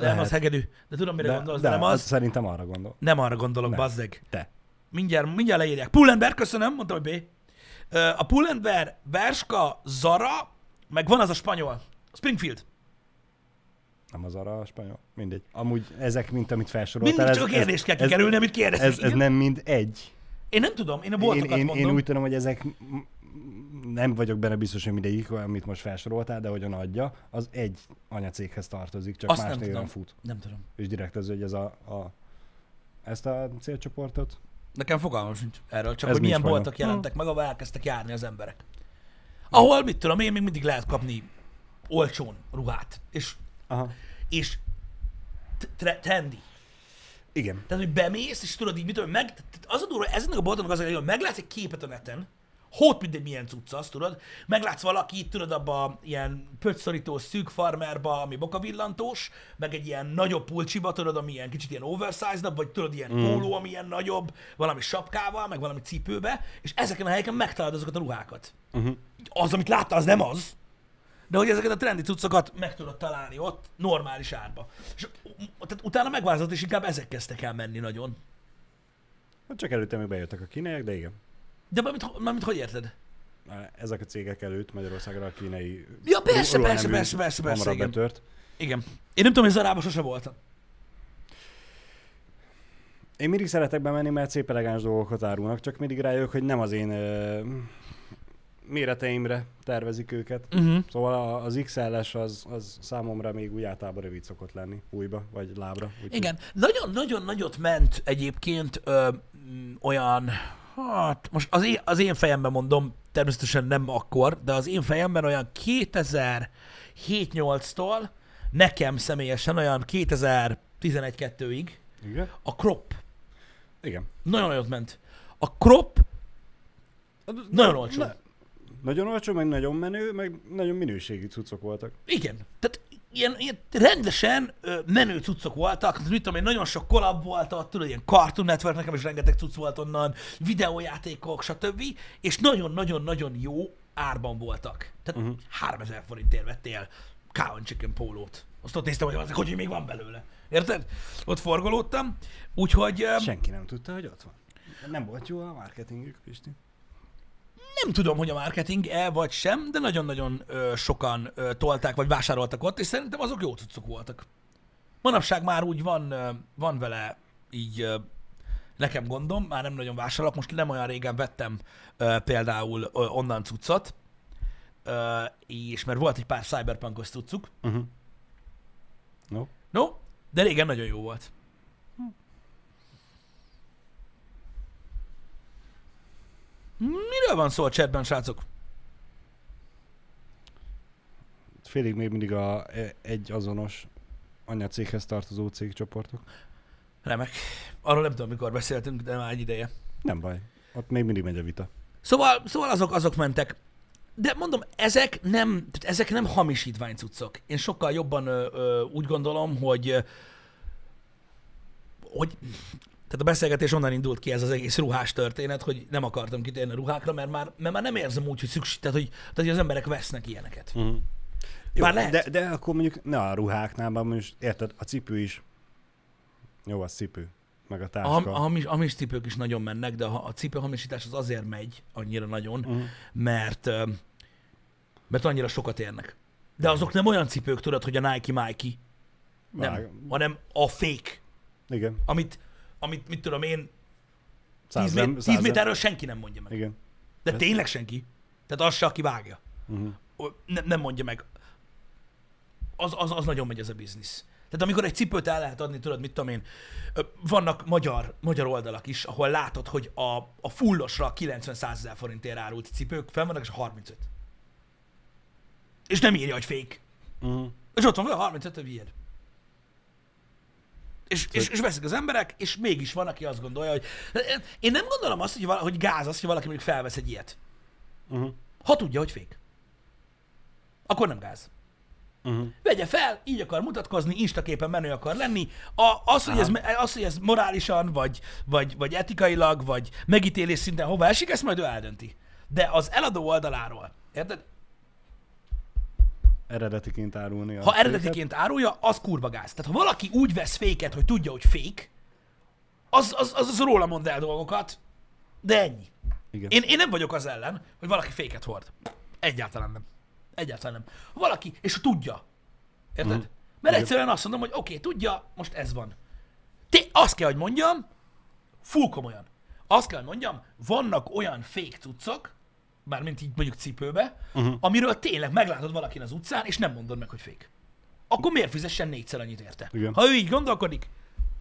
A: vagy. Nem,
B: Lehet.
A: az hegedű. De tudom, mire
B: De,
A: gondolsz,
B: de,
A: de nem az.
B: Szerintem arra gondol.
A: Nem arra gondolok,
B: Nem.
A: bazzeg.
B: Te.
A: Mindjárt, mindjárt leírják. Pullenberg, köszönöm, mondtam, hogy B. A Pullenberg, Berska, Zara, meg van az a spanyol. Springfield.
B: Nem az arra a spanyol. Mindegy. Amúgy ezek, mint amit felsoroltál.
A: Mindig csak a kérdést kell kikerülni, amit kérdeztek.
B: Ez, ez nem mind egy.
A: Én nem tudom, én a
B: Én,
A: boltokat
B: én,
A: mondom.
B: én úgy tudom, hogy ezek nem vagyok benne biztos, hogy mindegyik, amit most felsoroltál, de hogyan adja, az egy anyacéghez tartozik, csak
A: Azt
B: más
A: nem tudom.
B: fut.
A: Nem tudom.
B: És direkt az, hogy ez a, a ezt a célcsoportot.
A: Nekem fogalmam sincs erről, csak
B: Ez
A: hogy milyen boltok jelentek meg, ahol elkezdtek járni az emberek. Ahol, mit tudom én, még mindig lehet kapni olcsón ruhát. És,
B: Aha.
A: és tre- trendy.
B: Igen.
A: Tehát, hogy bemész, és tudod így, mit tudom, meg, az a durva, ezeknek a boltoknak az hogy meglátsz egy képet a neten, hót mindegy milyen cucc az, tudod, meglátsz valakit, tudod, abba ilyen pöcsszorító szűk farmerba, ami bokavillantós, meg egy ilyen nagyobb pulcsiba, tudod, ami ilyen kicsit ilyen oversized vagy tudod, ilyen mm. póló, ami ilyen nagyobb, valami sapkával, meg valami cipőbe, és ezeken a helyeken megtalálod azokat a ruhákat.
B: Uh-huh.
A: Az, amit láttál, az nem az, de hogy ezeket a trendi cuccokat meg tudod találni ott, normális árba. És tehát utána megváltozott, és inkább ezek kezdtek el menni nagyon.
B: Hát csak előtte még bejöttek a kínaiak, de igen.
A: De mármint, mármint hogy érted?
B: Ezek a cégek előtt Magyarországra a kínai
A: Ja, persze, persze, persze, persze, persze, igen.
B: betört.
A: Igen. Én nem tudom, hogy Zarába sose voltam.
B: Én mindig szeretek bemenni, mert szép elegáns dolgokat árulnak, csak mindig rájövök, hogy nem az én ö, méreteimre tervezik őket.
A: Uh-huh.
B: Szóval az XL-es az, az számomra még úgy általában rövid szokott lenni, újba vagy lábra. Úgyhogy
A: Igen. Nagyon-nagyon nagyot ment egyébként ö, olyan, hát most az én, az én fejemben mondom, természetesen nem akkor, de az én fejemben olyan 2007-8-tól nekem személyesen olyan 2011-2-ig
B: Igen?
A: a crop
B: Igen.
A: nagyon nagyot ment. A crop nagyon olcsó.
B: Na, nagyon olcsó, meg nagyon menő, meg nagyon minőségi cuccok voltak.
A: Igen. Tehát ilyen, ilyen rendesen ö, menő cuccok voltak, mit tudom én, nagyon sok collab volt ott, tudod, ilyen Cartoon Network, nekem is rengeteg cucc volt onnan, videójátékok, stb. És nagyon-nagyon-nagyon jó árban voltak. Tehát uh-huh. 3000 forintért vettél Cow and Chicken pólót. Azt ott néztem, hogy az hogy még van belőle. Érted? Ott forgolódtam. Úgyhogy
B: Senki nem tudta, hogy ott van. Nem volt jó a marketingük, Pisti.
A: Nem tudom, hogy a marketing-e vagy sem, de nagyon-nagyon ö, sokan ö, tolták, vagy vásároltak ott, és szerintem azok jó cuccok voltak. Manapság már úgy van, ö, van vele így ö, nekem gondom, már nem nagyon vásárolok, most nem olyan régen vettem ö, például ö, onnan cuccot, ö, és mert volt egy pár cyberpunkos cuccuk,
B: Uh-huh. No?
A: no, de régen nagyon jó volt. Miről van szó a chatben, srácok?
B: Félig még mindig a e- egy azonos anyacéghez tartozó cégcsoportok.
A: Remek. Arról nem tudom, mikor beszéltünk, de már egy ideje.
B: Nem baj. Ott még mindig megy a vita.
A: Szóval, szóval azok, azok mentek. De mondom, ezek nem, tehát ezek nem hamisítvány cuccok. Én sokkal jobban ö, ö, úgy gondolom, hogy, ö, hogy tehát a beszélgetés onnan indult ki ez az egész ruhás történet, hogy nem akartam kitérni a ruhákra, mert már, mert már nem érzem úgy, hogy szükség, tehát hogy, tehát, hogy az emberek vesznek ilyeneket.
B: Uh-huh. Jó,
A: Bár lehet.
B: De, de akkor mondjuk ne a ruháknál, mert most érted, a cipő is. Jó, a cipő. Meg a
A: A,
B: táska.
A: ham, a hamis, hamis cipők is nagyon mennek, de a, a cipőhamisítás az azért megy annyira nagyon,
B: Uh-huh.
A: mert, mert annyira sokat érnek. De azok nem olyan cipők, tudod, hogy a Nike Mikey, nem,
B: Vág-
A: hanem a fake,
B: Igen.
A: amit, amit mit tudom én, 10,
B: Száz
A: mé-
B: em-
A: 10
B: száz em-
A: méterről senki nem mondja meg.
B: Igen.
A: De tényleg senki. Tehát az se, aki vágja.
B: Uh-huh.
A: Ne, nem mondja meg. Az, az, az nagyon megy ez a biznisz. Tehát amikor egy cipőt el lehet adni, tudod, mit tudom én, vannak magyar, magyar oldalak is, ahol látod, hogy a, a fullosra 90-100 ezer forintért árult cipők fel vannak, és a 35. És nem írja, hogy fake.
B: Uh-huh.
A: És ott van, hogy a 35 a vied. És, és, és veszik az emberek, és mégis van, aki azt gondolja, hogy... Én nem gondolom azt, hogy, vala, hogy gáz az, hogy valaki mondjuk felvesz egy ilyet.
B: Uh-huh.
A: Ha tudja, hogy fék. Akkor nem gáz.
B: Uh-huh.
A: Vegye fel, így akar mutatkozni, instaképen menő akar lenni. A, az, hogy ez, az, hogy ez morálisan, vagy, vagy, vagy etikailag, vagy megítélés szinten hova esik, ezt majd ő eldönti. De az eladó oldaláról, érted?
B: Eredetiként árulni.
A: Ha
B: féket.
A: eredetiként árulja, az kurva gáz. Tehát ha valaki úgy vesz féket, hogy tudja, hogy fék, az, az, az, az róla mond el dolgokat, de ennyi.
B: Igen.
A: Én, én nem vagyok az ellen, hogy valaki féket hord. Egyáltalán nem. Egyáltalán nem. Ha valaki, és tudja. Érted?
B: Mhm.
A: Mert
B: Igen.
A: egyszerűen azt mondom, hogy oké, okay, tudja, most ez van. Te, azt kell, hogy mondjam, full komolyan. Azt kell, hogy mondjam, vannak olyan fék cuccok, mármint így mondjuk cipőbe, uh-huh. amiről tényleg meglátod valakin az utcán, és nem mondod meg, hogy fék. Akkor miért fizessen négyszer annyit érte?
B: Igen.
A: Ha ő így gondolkodik,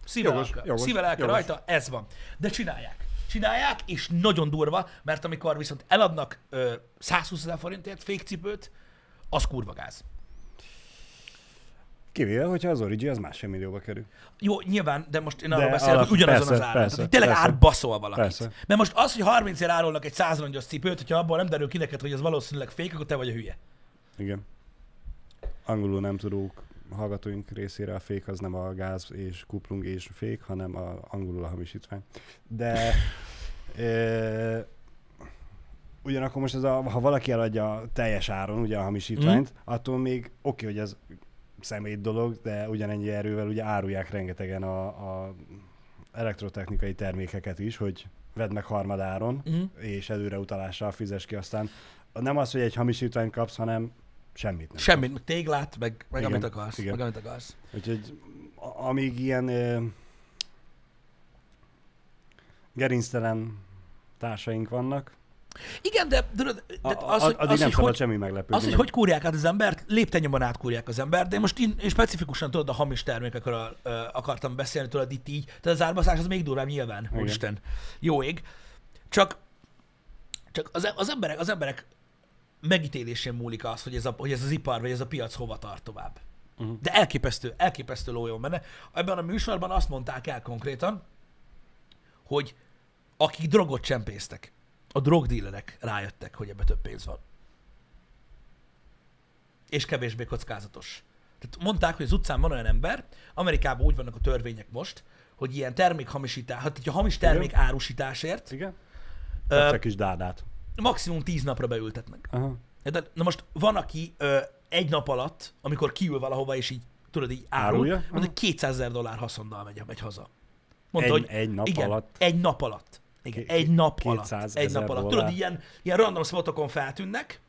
A: szíve
B: Jogos,
A: lelke,
B: jogos,
A: szíve lelke
B: jogos.
A: rajta, ez van. De csinálják. Csinálják, és nagyon durva, mert amikor viszont eladnak ö, 120 ezer forintért fékcipőt, az kurva gáz.
B: Kivéve, hogyha az Origi az másfél millióba kerül.
A: Jó, nyilván, de most én arról beszélek,
B: alap-
A: hogy ugyanazon
B: persze,
A: az áron.
B: persze,
A: Tehát, tényleg
B: persze.
A: átbaszol valakit.
B: Persze.
A: Mert most az, hogy 30 ér árulnak egy 100 rongyos cipőt, hogyha abból nem derül ki neked, hogy ez valószínűleg fék, akkor te vagy a hülye.
B: Igen. Angolul nem tudók hallgatóink részére a fék az nem a gáz és kuplung és fék, hanem a, angolul a hamisítvány. De e, ugyanakkor most ez a, ha valaki eladja teljes áron ugye a hamisítványt, mm. attól még oké, hogy ez szemét dolog, de ugyanennyi erővel ugye árulják rengetegen a, a elektrotechnikai termékeket is, hogy vedd meg harmadáron,
A: Mhm.
B: és előreutalással fizes ki aztán. Nem az, hogy egy hamisítványt kapsz, hanem semmit nem.
A: Semmit, meg téglát, meg, meg
B: Igen,
A: amit akarsz.
B: igen.
A: Meg amit akarsz.
B: Úgyhogy amíg ilyen ö, gerinctelen társaink vannak,
A: Igen, de, de
B: a,
A: az,
B: a,
A: hogy, az,
B: nem
A: hogy,
B: szabad semmi meglepődni.
A: az, hogy hogy kúrják át az embert, léptennyomban átkúrják az embert, de most én, én specifikusan tudod a hamis termékekről ö, akartam beszélni, tudod itt így, tehát az árbaszás az még durvább nyilván,
B: Igen.
A: úristen, jó ég. Csak, csak az, az, emberek, az emberek megítélésén múlik az, hogy ez, a, hogy ez az ipar, vagy ez a piac hova tart tovább.
B: Mhm.
A: De elképesztő, elképesztő lójon benne. Ebben a műsorban azt mondták el konkrétan, hogy akik drogot csempésztek, a drogdílerek rájöttek, hogy ebbe több pénz van. És kevésbé kockázatos. Tehát mondták, hogy az utcán van olyan ember, Amerikában úgy vannak a törvények most, hogy ilyen termékhamisítás, hát hogyha hamis termék árusításért,
B: Igen?
A: ö,
B: kis dádát.
A: maximum 10 napra beültetnek.
B: Aha.
A: De na most van, aki ö, egy nap alatt, amikor kiül valahova, és így, tudod, így árul,
B: Árulja?
A: hogy 200 ezer dollár haszonnal megy, megy haza. Mondta,
B: Egy,
A: hogy
B: egy nap
A: igen,
B: alatt.
A: egy nap alatt. Igen, egy nap
B: 200
A: alatt. Egy nap alatt.
B: dollár.
A: Tudod, ilyen, ilyen random spotokon feltűnnek,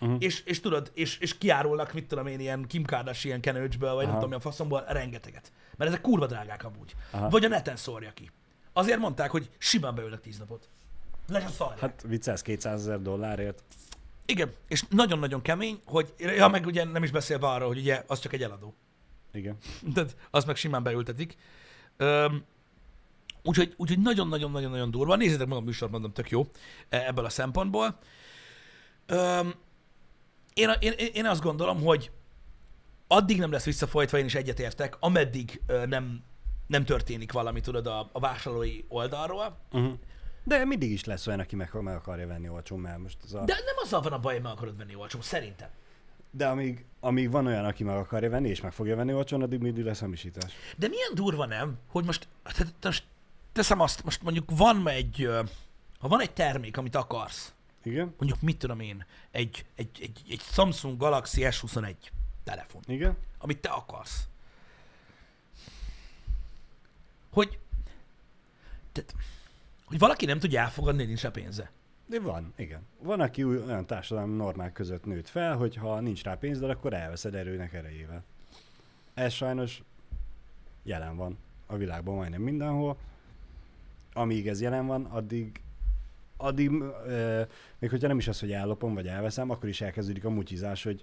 B: Mhm.
A: és, és tudod, és, és kiárulnak, mit tudom én, ilyen Kim Kardashian kenőcsből, vagy nem
B: Aha.
A: tudom, mi a faszomból, rengeteget. Mert ezek kurva drágák amúgy.
B: Aha.
A: Vagy a neten szórja ki. Azért mondták, hogy simán beülnek 10 napot. Le sem szarják.
B: Hát viccelsz 200 ezer dollárért.
A: Igen, és nagyon-nagyon kemény, hogy, ja, meg ugye nem is beszélve arról, hogy ugye az csak egy eladó.
B: Igen.
A: Tehát azt meg simán beültetik. Öm, úgyhogy, úgyhogy nagyon-nagyon-nagyon-nagyon durva. Nézzétek meg a műsort, mondom, tök jó e- ebből a szempontból. Öm, én, én, én azt gondolom, hogy addig nem lesz visszafolytva, én is egyetértek, ameddig ö, nem, nem történik valami, tudod, a, a vásárlói oldalról.
B: Uh-huh. De mindig is lesz olyan, aki meg, meg akarja venni olcsón, mert most az a...
A: De nem azzal van a baj, hogy meg akarod venni olcsó, szerintem.
B: De amíg, amíg van olyan, aki meg akarja venni, és meg fogja venni olcsón, addig mindig lesz hamisítás.
A: De milyen durva nem, hogy most, tehát most teszem azt, most mondjuk van egy, ha van egy termék, amit akarsz,
B: Igen?
A: mondjuk mit tudom én, egy, egy, egy, egy Samsung Galaxy S21 telefon,
B: Igen?
A: amit te akarsz. Hogy, tehát, hogy valaki nem tudja elfogadni, nincs rá pénze.
B: De van, igen. Van, aki új, olyan társadalmi normák között nőtt fel, hogy ha nincs rá pénzed, akkor elveszed erőnek erejével. Ez sajnos jelen van a világban majdnem mindenhol. Amíg ez jelen van, addig, addig euh, még hogyha nem is az, hogy ellopom vagy elveszem, akkor is elkezdődik a mutyizás, hogy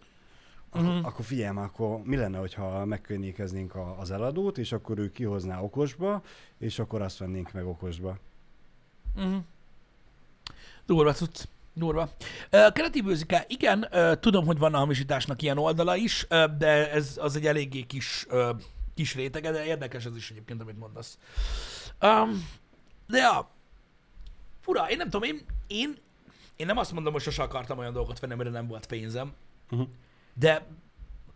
B: akkor,
A: Mhm.
B: akkor figyelj már, akkor mi lenne, hogyha megkönnyékeznénk a, az eladót, és akkor ő kihozná okosba, és akkor azt vennénk meg okosba.
A: Uh-huh. Durva cucc. Durva. Keleti bőzike, igen, tudom, hogy van a hamisításnak ilyen oldala is, de ez az egy eléggé kis, kis rétege, de érdekes ez is egyébként, amit mondasz. Um, de ja, fura, én nem tudom, én, én, én nem azt mondom, hogy sose akartam olyan dolgot venni, amire nem volt pénzem,
B: Uh-huh.
A: de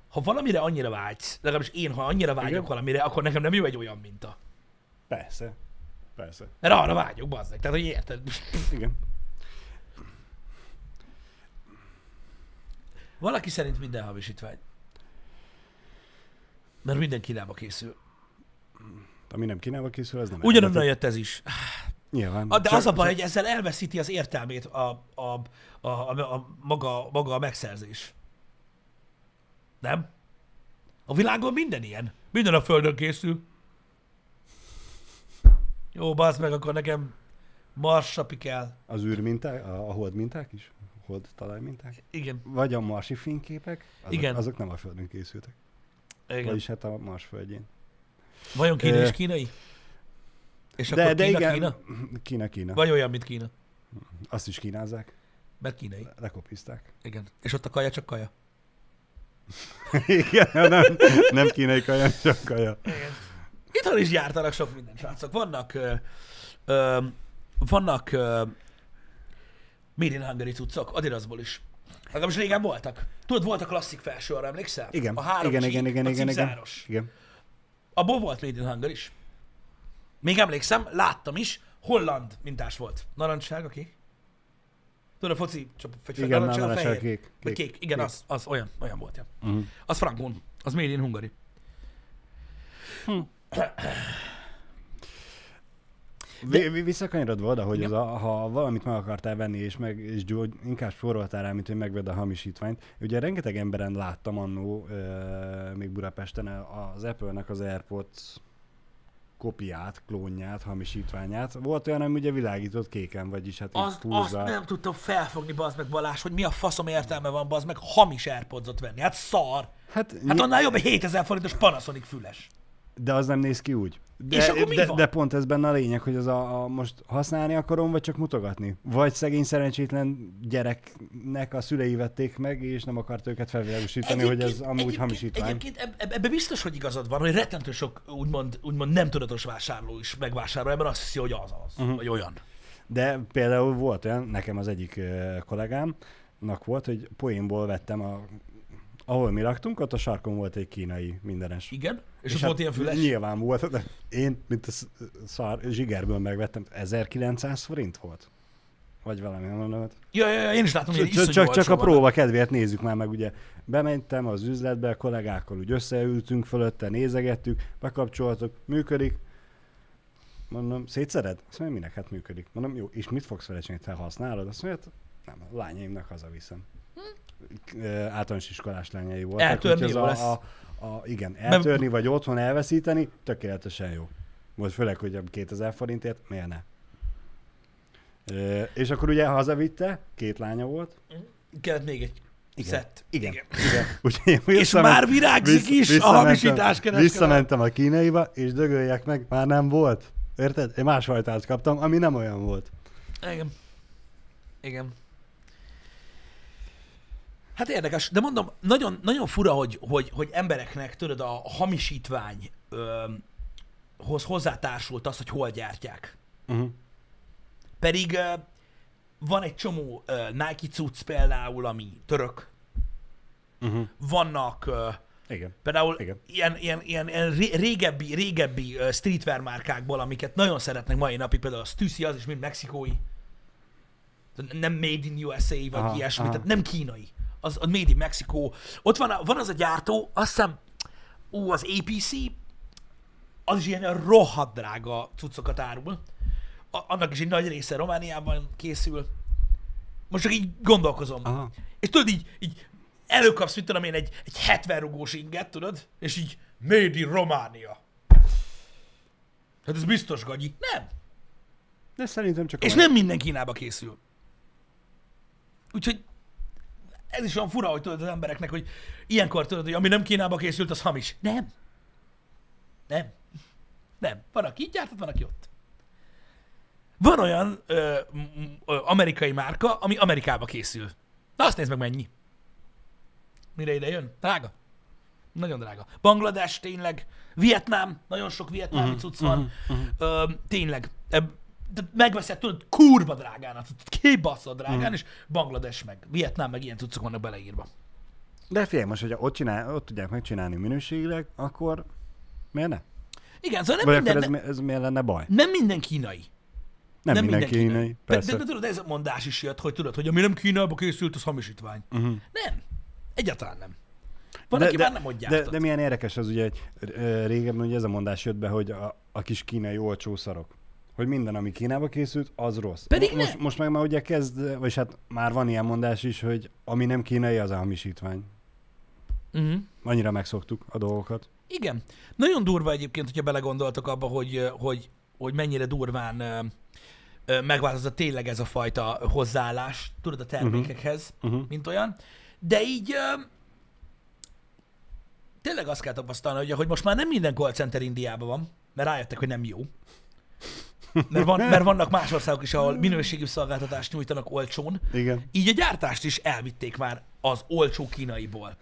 A: ha valamire annyira vágysz, legalábbis én, ha annyira vágyok
B: Igen.
A: valamire, akkor nekem nem jó egy olyan minta.
B: Persze. Persze.
A: Mert arra vágyok, bazdmeg. Tehát, hogy érted?
B: Igen.
A: Valaki szerint minden hamisítvány. Mert minden Kínába készül.
B: Ami nem Kínába készül, az nem
A: Ugyanonnan jött ez is.
B: Nyilván.
A: Ah, De
B: Csak-
A: az a baj, hogy ezzel elveszíti az értelmét a, a, a, a, a, maga, maga a megszerzés. Nem? A világon minden ilyen. Minden a Földön készül. Jó, bazd meg, akkor nekem marsapi kell.
B: Az űrminták, a, a hold minták is? Hold talajminták?
A: Igen,
B: Vagy a marsi fényképek? Azok,
A: Igen.
B: Azok nem a Földön készültek.
A: igen.
B: Vagyis hát a Mars földjén.
A: Vajon Kína
B: Ö,
A: is kínai? És
B: De,
A: akkor
B: de
A: Kína,
B: igen,
A: Kína?
B: Kína, Kína.
A: Vagy olyan, mint Kína?
B: Azt is kínázzák.
A: Mert kínai.
B: Lekopizták.
A: Igen. És ott a kaja csak kaja.
B: Igen, nem, nem kínai kaja, csak kaja.
A: Igen. Itthon is gyártanak sok minden, srácok. Vannak, ö, ö, vannak ö, Made in Hungary cuccok, Adidasból is. Legalábbis régen voltak. Tudod, volt a klasszik felső arra, emlékszel?
B: Igen,
A: A három
B: igen,
A: csík,
B: igen, igen,
A: a
B: igen, igen, igen.
A: Abból volt Made in Hungary is. Még emlékszem, láttam is, holland mintás volt. Narancssárga, kék? Tudod, a foci, csak
B: Igen,
A: narancssárga, fehér.
B: kék,
A: Vagy
B: kék,
A: kék, igen,
B: kék.
A: Az, az olyan, olyan volt, ja.
B: Uh-huh.
A: Az frankon, az Made in Hungary.
B: Vi- vi- Visszakanyarodva oda, hogy az a, ha valamit meg akartál venni, és, meg, és gyógy, inkább spóroltál rá, mint hogy megvedd a hamisítványt. Ugye rengeteg emberen láttam annó, euh, még Budapesten az Apple-nek az AirPods kopiát, klónját, hamisítványát. Volt olyan, ami ugye világított kéken, vagyis hát
A: Az, azt nem tudtam felfogni, bazd meg Balázs, hogy mi a faszom értelme van, bazd meg hamis airpods venni. Hát szar.
B: Hát,
A: Hát
B: ny-
A: annál jobb egy 7000 forintos Panasonic füles.
B: De az nem néz ki úgy. De,
A: És akkor mi
B: de,
A: van?
B: de pont ez benne a lényeg, hogy az a, a, most használni akarom, vagy csak mutogatni. Vagy szegény szerencsétlen gyereknek a szülei vették meg, és nem akart őket felvilágosítani, hogy ez amúgy
A: egyébként-
B: hamisítvány.
A: Egyébként eb- eb- ebben biztos, hogy igazad van, hogy rettentő sok úgymond, úgymond nem tudatos vásárló is megvásárol, ebben azt hiszi, hogy az az, uh-huh. vagy olyan.
B: De például volt olyan, nekem az egyik kollégámnak volt, hogy poénból vettem a ahol mi laktunk, ott a sarkon volt egy kínai mindenes.
A: Igen? És, és ott
B: hát
A: volt ilyen füles?
B: Nyilván volt, de én, mint a sz- szar, zsigerből megvettem, 1900 forint volt. Vagy valami, mondom, hát
A: Ja, ja, ja, én is látom, hogy
B: Csak,
A: iszonyú
B: csak, csak a próba kedvéért nézzük már meg, ugye bementem az üzletbe, a kollégákkal úgy összeültünk fölötte, nézegettük, bekapcsoltuk, működik. Mondom, szétszered? Azt mondja, minek hát működik. Mondom, jó, és mit fogsz vele csinálni, te használod? Azt mondja, hát nem, a lányaimnak hazaviszem. Hm? Általános iskolás lányai voltak.
A: Eltörni
B: a, a, a, igen, eltörni vagy otthon elveszíteni, tökéletesen jó. Most főleg, hogy a 2000 forintért, miért ne? Ö, és akkor ugye hazavitte, két lánya volt,
A: Kellett még egy
B: Igen.
A: szett.
B: igen. Igen. Igen. Úgyhogy én
A: És már virágzik is a hamisítás kereskedelem.
B: Visszamentem a kínaiba, és dögöljek meg, már nem volt. Érted? Én másfajtát kaptam, ami nem olyan volt.
A: Igen. Igen. Hát érdekes, de mondom, nagyon, nagyon fura, hogy, hogy, hogy embereknek, tudod, a hamisítvány ö, hoz hozzátársult az, hogy hol gyártják.
B: Uh-huh.
A: Pedig ö, van egy csomó ö, Nike cucc például, ami török.
B: Uh-huh.
A: Vannak ö,
B: Igen.
A: például
B: Igen.
A: ilyen, ilyen, ilyen, ilyen ré- régebbi, régebbi streetwear márkákból, amiket nagyon szeretnek mai napig, például a Stussy az is mind mexikói. Nem made in USA, vagy
B: Aha,
A: ilyesmi,
B: aha.
A: tehát nem kínai. Az, az made in Mexico. Ott van, a- van az a gyártó, azt hiszem, ú, az APC, az is ilyen rohadt drága cuccokat árul. A, annak is egy nagy része Romániában készül. Most csak így gondolkozom.
B: Aha.
A: És tudod, így, így előkapsz, mit tudom én, egy, egy 70 rugós inget, tudod? És így made in Románia. Hát ez biztos gagyi. Nem.
B: De szerintem csak
A: És
B: olyan-
A: nem minden Kínába készül. Úgyhogy ez is olyan fura, hogy tudod az embereknek, hogy ilyenkor tudod, hogy ami nem Kínába készült, az hamis. Nem. Nem. Nem. Van, aki így gyártott, van, aki ott. Van olyan ö, ö, amerikai márka, ami Amerikába készül. Na azt nézd meg mennyi. Mire ide jön? Drága. Nagyon drága. Banglades tényleg. Vietnám, nagyon sok vietnámi uh-huh, cucc van. Uh-huh, uh-huh. Ö, tényleg. De megveszed, tudod, kurva drágán, cuccot, kibaszod drágán, uh-huh. és Banglades meg. Vietnám meg ilyen cuccok vannak beleírva.
B: De figyelj, most, hogyha ott, csinál, ott tudják megcsinálni minőségileg, akkor miért ne?
A: Igen, szóval nem
B: Vagy
A: minden,
B: akkor ez, mi- ez miért lenne baj?
A: nem minden kínai.
B: Nem,
A: nem
B: minden kínai,
A: De,
B: persze.
A: de, de, tudod, ez a mondás is jött, hogy tudod, hogy ami nem Kínába készült, az hamisítvány.
B: Uh-huh.
A: Nem. Egyáltalán nem. Van, aki már nem ott
B: de, de milyen érdekes az ugye, régebben ugye ez a mondás jött be, hogy a, a kis kínai olcsó szarok. Hogy minden, ami Kínába készült, az rossz.
A: Pedig
B: most,
A: nem.
B: most meg már ugye kezd, vagy hát már van ilyen mondás is, hogy ami nem kínai, az a hamisítvány.
A: Uh-huh.
B: Annyira megszoktuk a dolgokat.
A: Igen. Nagyon durva egyébként, hogyha belegondoltok abba, hogy, hogy, hogy mennyire durván megváltozott tényleg ez a fajta hozzáállás, tudod, a termékekhez,
B: Uh-huh.
A: mint olyan. De így tényleg azt kell tapasztalni, hogy, hogy most már nem minden call center Indiában van, mert rájöttek, hogy nem jó. Mert, van, mert vannak más országok is, ahol minőségű szolgáltatást nyújtanak olcsón.
B: Igen.
A: Így a gyártást is elvitték már az olcsó kínaiból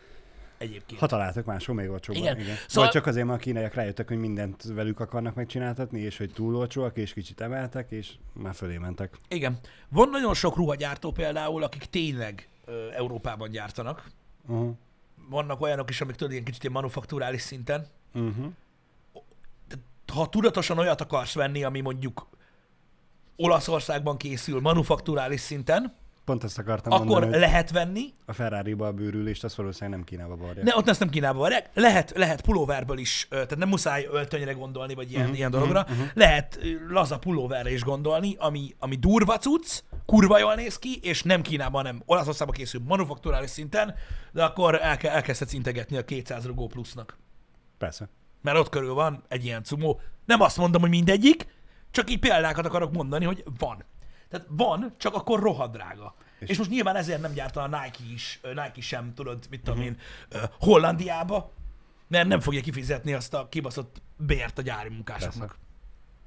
A: egyébként.
B: Ha találtak máshol még olcsóban.
A: Igen.
B: Igen.
A: Szóval...
B: Vagy csak azért, mert a kínaiak rájöttek, hogy mindent velük akarnak megcsináltatni, és hogy túl olcsóak, és kicsit emeltek, és már fölé mentek.
A: Igen. Van nagyon sok ruhagyártó például, akik tényleg ö, Európában gyártanak.
B: Uh-huh.
A: Vannak olyanok is, amik tudod, ilyen kicsit ilyen manufakturális szinten.
B: Uh-huh.
A: Ha tudatosan olyat akarsz venni, ami mondjuk Olaszországban készül manufakturális szinten,
B: Pont ezt akartam
A: akkor
B: mondani, hogy
A: lehet venni,
B: a Ferrari-ba a bőrülést, azt valószínűleg nem Kínába varják.
A: Ne, ott ezt nem Kínába varják. Lehet, lehet pulóverből is, tehát nem muszáj öltönyre gondolni, vagy ilyen, uh-huh, ilyen dologra. Uh-huh. Lehet laza pulóverre is gondolni, ami, ami durva cucc, kurva jól néz ki, és nem Kínában, hanem Olaszországban készül manufakturális szinten, de akkor el, elkezdhetsz integetni a 200 rugó plusznak.
B: Persze.
A: Mert ott körül van egy ilyen cumó. Nem azt mondom, hogy mindegyik, csak így példákat akarok mondani, hogy van. Tehát van, csak akkor rohadt drága. És,
B: És-
A: most nyilván ezért nem gyárta a Nike is, Nike sem, tudod, mit tudom én, ö, Hollandiába, mert nem fogja kifizetni azt a kibaszott bért a gyári munkásoknak.
B: Persze.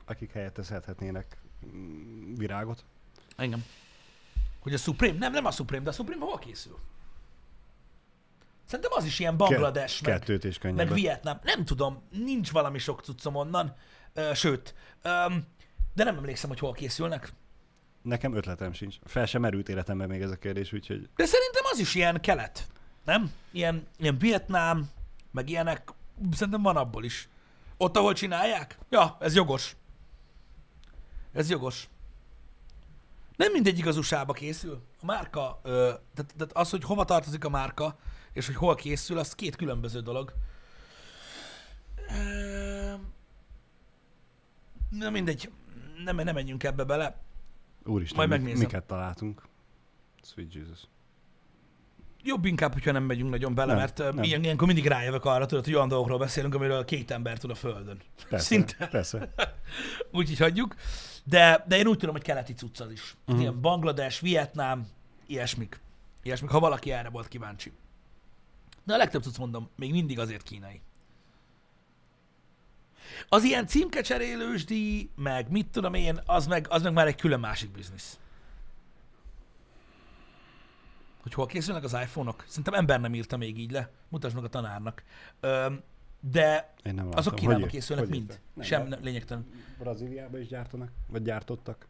B: Akik helyette szedhetnének mm, virágot.
A: Engem. Hogy a Supreme, nem, nem a Supreme, de a Supreme hol készül? Szerintem az is ilyen Bangladesh, meg,
B: Kettőt és
A: meg. Vietnám. Nem tudom, nincs valami sok cuccom onnan, ö, sőt, öm, de nem emlékszem, hogy hol készülnek.
B: Nekem ötletem sincs. Fel sem merült életemben még ez a kérdés, úgyhogy
A: De szerintem az is ilyen kelet, nem? Ilyen, ilyen Vietnám, meg ilyenek, szerintem van abból is. Ott, ahol csinálják? Ja, ez jogos. Ez jogos. Nem mindegyik az USA-ba készül. A márka, ö, tehát, tehát az, hogy hova tartozik a márka, és hogy hol készül, az két különböző dolog. Ö, Na mindegy, nem, nem menjünk ebbe bele.
B: úristen,
A: Majd
B: mi-
A: megnézem.
B: miket találtunk. Sweet Jesus.
A: Jobb inkább, hogyha nem megyünk nagyon bele,
B: Nem,
A: mert nem. Ilyen, ilyenkor mindig rájövök arra, tudod, hogy olyan dolgokról beszélünk, amiről két ember tud a Földön.
B: Persze,
A: Szinte.
B: Persze.
A: Úgyhogy hagyjuk. De, de én úgy tudom, hogy keleti cucc az is. Uh-huh. Ilyen Banglades, Vietnám, ilyesmik. Ilyesmik, ha valaki erre volt kíváncsi. De a legtöbb cucc mondom, még mindig azért kínai. Az ilyen címkecserélős díj, meg mit tudom én, az meg, az meg már egy külön másik biznisz. Hogy hol készülnek az iPhone-ok? Szerintem ember nem írta még így le. Mutasd meg a tanárnak. Öm, de
B: Én nem
A: azok Kínában
B: Hogy-
A: készülnek
B: hogy
A: mind.
B: Nem,
A: Sem
B: de
A: ne- lényegtelen.
B: Brazíliában is gyártanak? Vagy gyártottak?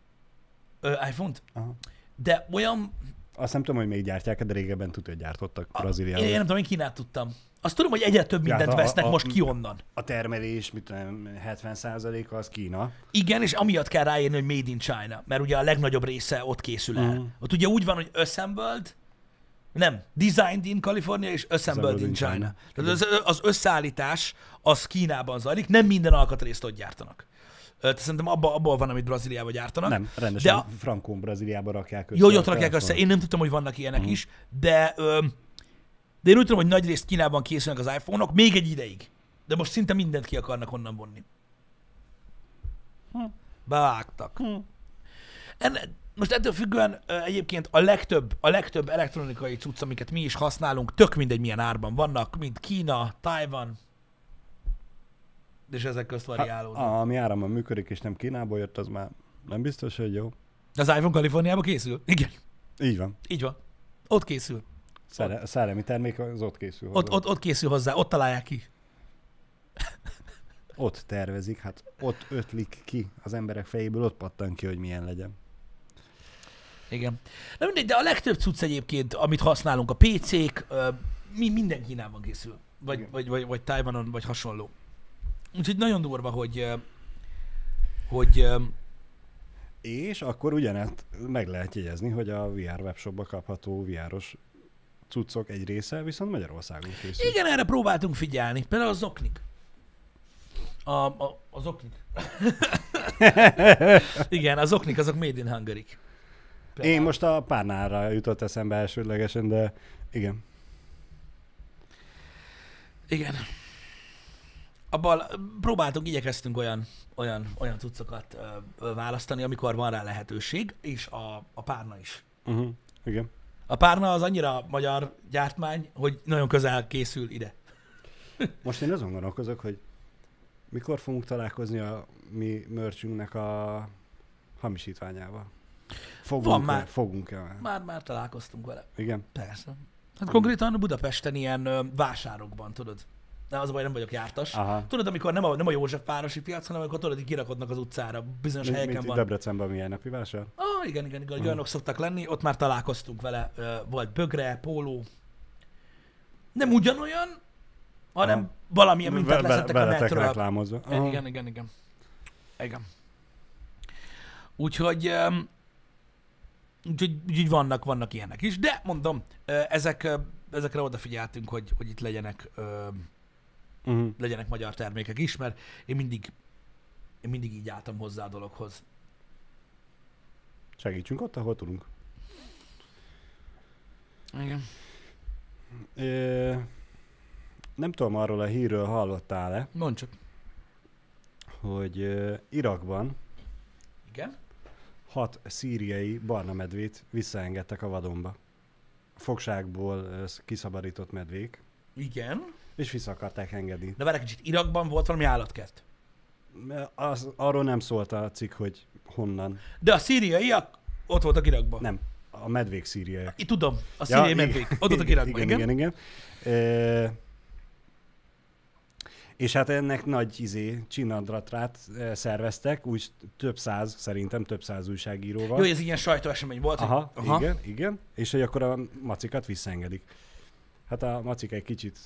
A: Ö, iPhone-t?
B: Aha.
A: De olyan...
B: Azt nem tudom, hogy még gyártják, de régebben tudja, hogy gyártottak
A: Én,
B: Brazíliában.
A: én nem tudom, én Kínát tudtam. Azt tudom, hogy egyre több mindent
B: a-
A: vesznek
B: a-
A: most ki onnan.
B: A termelés, mit tudom, 70%-a az Kína.
A: Igen, és amiatt kell ráírni, hogy Made in China, mert ugye a legnagyobb része ott készül el.
B: Mhm.
A: Ott ugye úgy van, hogy assembled, nem, designed in California és assembled in China. Tehát az, az összeállítás az Kínában zajlik, nem minden alkatrészt ott gyártanak. Tehát szerintem abba, abból van, amit Brazíliában gyártanak.
B: Nem, rendesen
A: De a-
B: Frankon Brazíliába rakják össze.
A: Jó, ott rakják össze. Én nem tudtam, hogy vannak ilyenek
B: Mhm.
A: is, de, de én úgy tudom, hogy nagy részt Kínában készülnek az iPhone-ok, még egy ideig. De most szinte mindent ki akarnak onnan vonni.
B: Hm.
A: Bevágtak.
B: Hm.
A: Enne, most ettől függően egyébként a legtöbb, a legtöbb elektronikai cucc, amiket mi is használunk, tök mindegy milyen árban vannak, mint Kína, Taiwan, és ezek közt variálódnak.
B: Ha, ami áramban működik, és nem Kínából jött, az már nem biztos, hogy jó.
A: Az iPhone Kaliforniába készül? Igen,
B: Így van.
A: így van. Ott készül.
B: Szere, a szellemi termék az ott készül.
A: Ott,
B: hozzá.
A: ott, ott készül hozzá, ott találják ki.
B: ott tervezik, hát ott ötlik ki az emberek fejéből, ott pattan ki, hogy milyen legyen.
A: Igen. Na mindegy, de a legtöbb cucc egyébként, amit használunk, a PC-k, mi minden Kínában készül. Vagy,
B: Igen.
A: vagy, vagy, vagy Taiwanon, vagy hasonló. Úgyhogy nagyon durva, hogy, hogy
B: És akkor ugyanezt meg lehet jegyezni, hogy a VR webshopba kapható VR-os cuccok egy része viszont Magyarországon készül.
A: Igen, erre próbáltunk figyelni. Például az oknik. A, a, az oknik. Igen, az oknik azok made in Hungary.
B: Én most a párnára jutott eszembe elsődlegesen, de igen.
A: Igen. Abban próbáltunk, igyekeztünk olyan, olyan, olyan cuccokat ö, választani, amikor van rá lehetőség, és a, a párna is.
B: Uh-huh. Igen.
A: A párna az annyira magyar gyártmány, hogy nagyon közel készül ide.
B: Most én azon gondolkozok, hogy mikor fogunk találkozni a mi mörcsünknek a hamisítványával. Fogunk
A: Van már.
B: Fogunk-e már?
A: Már, már találkoztunk vele.
B: Igen.
A: Persze. Hát konkrétan Budapesten ilyen ö, vásárokban, tudod. De az a baj, nem vagyok jártas.
B: Aha.
A: Tudod, amikor nem a, nem a Józsefvárosi piac, hanem amikor tudod, hogy kirakodnak az utcára, bizonyos
B: Mint,
A: helyeken
B: mint
A: van.
B: Debrecenben milyen napi vásár?
A: Ah, igen, igen, igen, olyanok szoktak lenni, ott már találkoztunk vele, ö, volt bögre, póló. Nem ugyanolyan, hanem
B: Aha.
A: valamilyen mintát
B: Be- be-
A: leszettek a metről.
B: reklámozva.
A: Igen, igen, igen, igen. Igen. Úgyhogy, öm, úgyhogy, úgyhogy vannak, vannak ilyenek is, de mondom, ezek, ezekre odafigyeltünk, hogy, hogy itt legyenek,
B: Uh-huh.
A: legyenek magyar termékek is, mert én mindig, én mindig így álltam hozzá a dologhoz.
B: Segítsünk ott, ahol tudunk.
A: Igen.
B: Ö, nem tudom, arról a hírről hallottál-e,
A: Mondd csak.
B: hogy Irakban
A: Igen?
B: Hat szíriai barna medvét visszaengedtek a vadonba. Fogságból ö, kiszabadított medvék,
A: Igen.
B: és vissza akarták engedni.
A: De várj kicsit, Irakban volt valami állatkert.
B: Az, arról nem szólt a cikk, hogy honnan.
A: De a szíriaiak ott voltak Irakban.
B: Nem, a medvék szíriaiak.
A: Itt tudom, a szíriai
B: igen.
A: medvék. Ott voltak Irakban, igen?
B: igen, igen. Ö, és hát ennek nagy izé, csinadratrát eh, szerveztek, úgy több száz, szerintem több száz újságíróval.
A: Jó, ez ilyen sajtóesemény volt.
B: Aha,
A: hogy...
B: Aha, igen, igen. És hogy akkor a macikat visszaengedik. Hát a macik egy kicsit,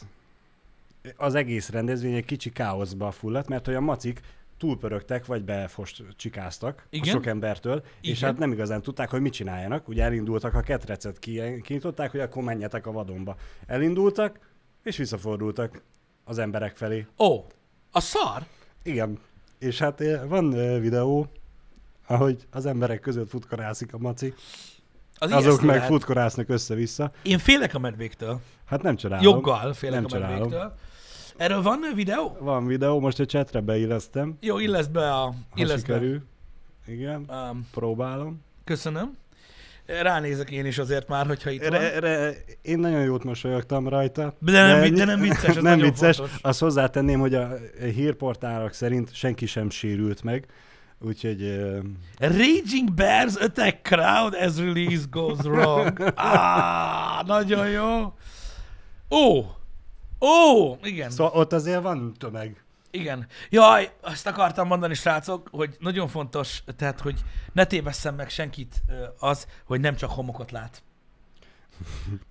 B: az egész rendezvény egy kicsi káoszba fulladt, mert hogy a macik túlpörögtek, vagy befost csikáztak
A: Igen.
B: a sok embertől, és
A: Igen.
B: hát nem igazán tudták, hogy mit csináljanak. Ugye elindultak, a ketrecet ki- kinyitották, hogy akkor menjetek a vadonba. Elindultak, és visszafordultak az emberek felé.
A: Ó, a szar?
B: Igen. És hát eh, van eh, videó, ahogy az emberek között futkorászik a maci,
A: Az
B: azok meg
A: lehet.
B: futkorásznak össze-vissza.
A: Én félek a medvéktől.
B: Hát nem csodálom.
A: Joggal félek
B: Nem
A: a
B: csodálom.
A: medvéktől. Erről van videó?
B: Van videó, most a chatre beillesztem.
A: Jó, illeszt be a...
B: Ha
A: Illeszt be.
B: sikerül. Igen,
A: Um,
B: próbálom.
A: köszönöm. Ránézek én is azért már, hogyha itt van.
B: Re, re, én nagyon jót mosolyogtam rajta.
A: De nem, de nem vicces, ez
B: nem vicces.
A: fontos.
B: Azt hozzátenném, hogy a hírportálok szerint senki sem sérült meg. Úgyhogy ö,
A: Raging Bears attack crowd as release goes wrong. Ah, nagyon jó. Ó, ó, igen.
B: szóval ott azért van tömeg.
A: Igen. Jaj, azt akartam mondani, srácok, hogy nagyon fontos, tehát, hogy ne tévesszem meg senkit az, hogy nem csak homokot lát.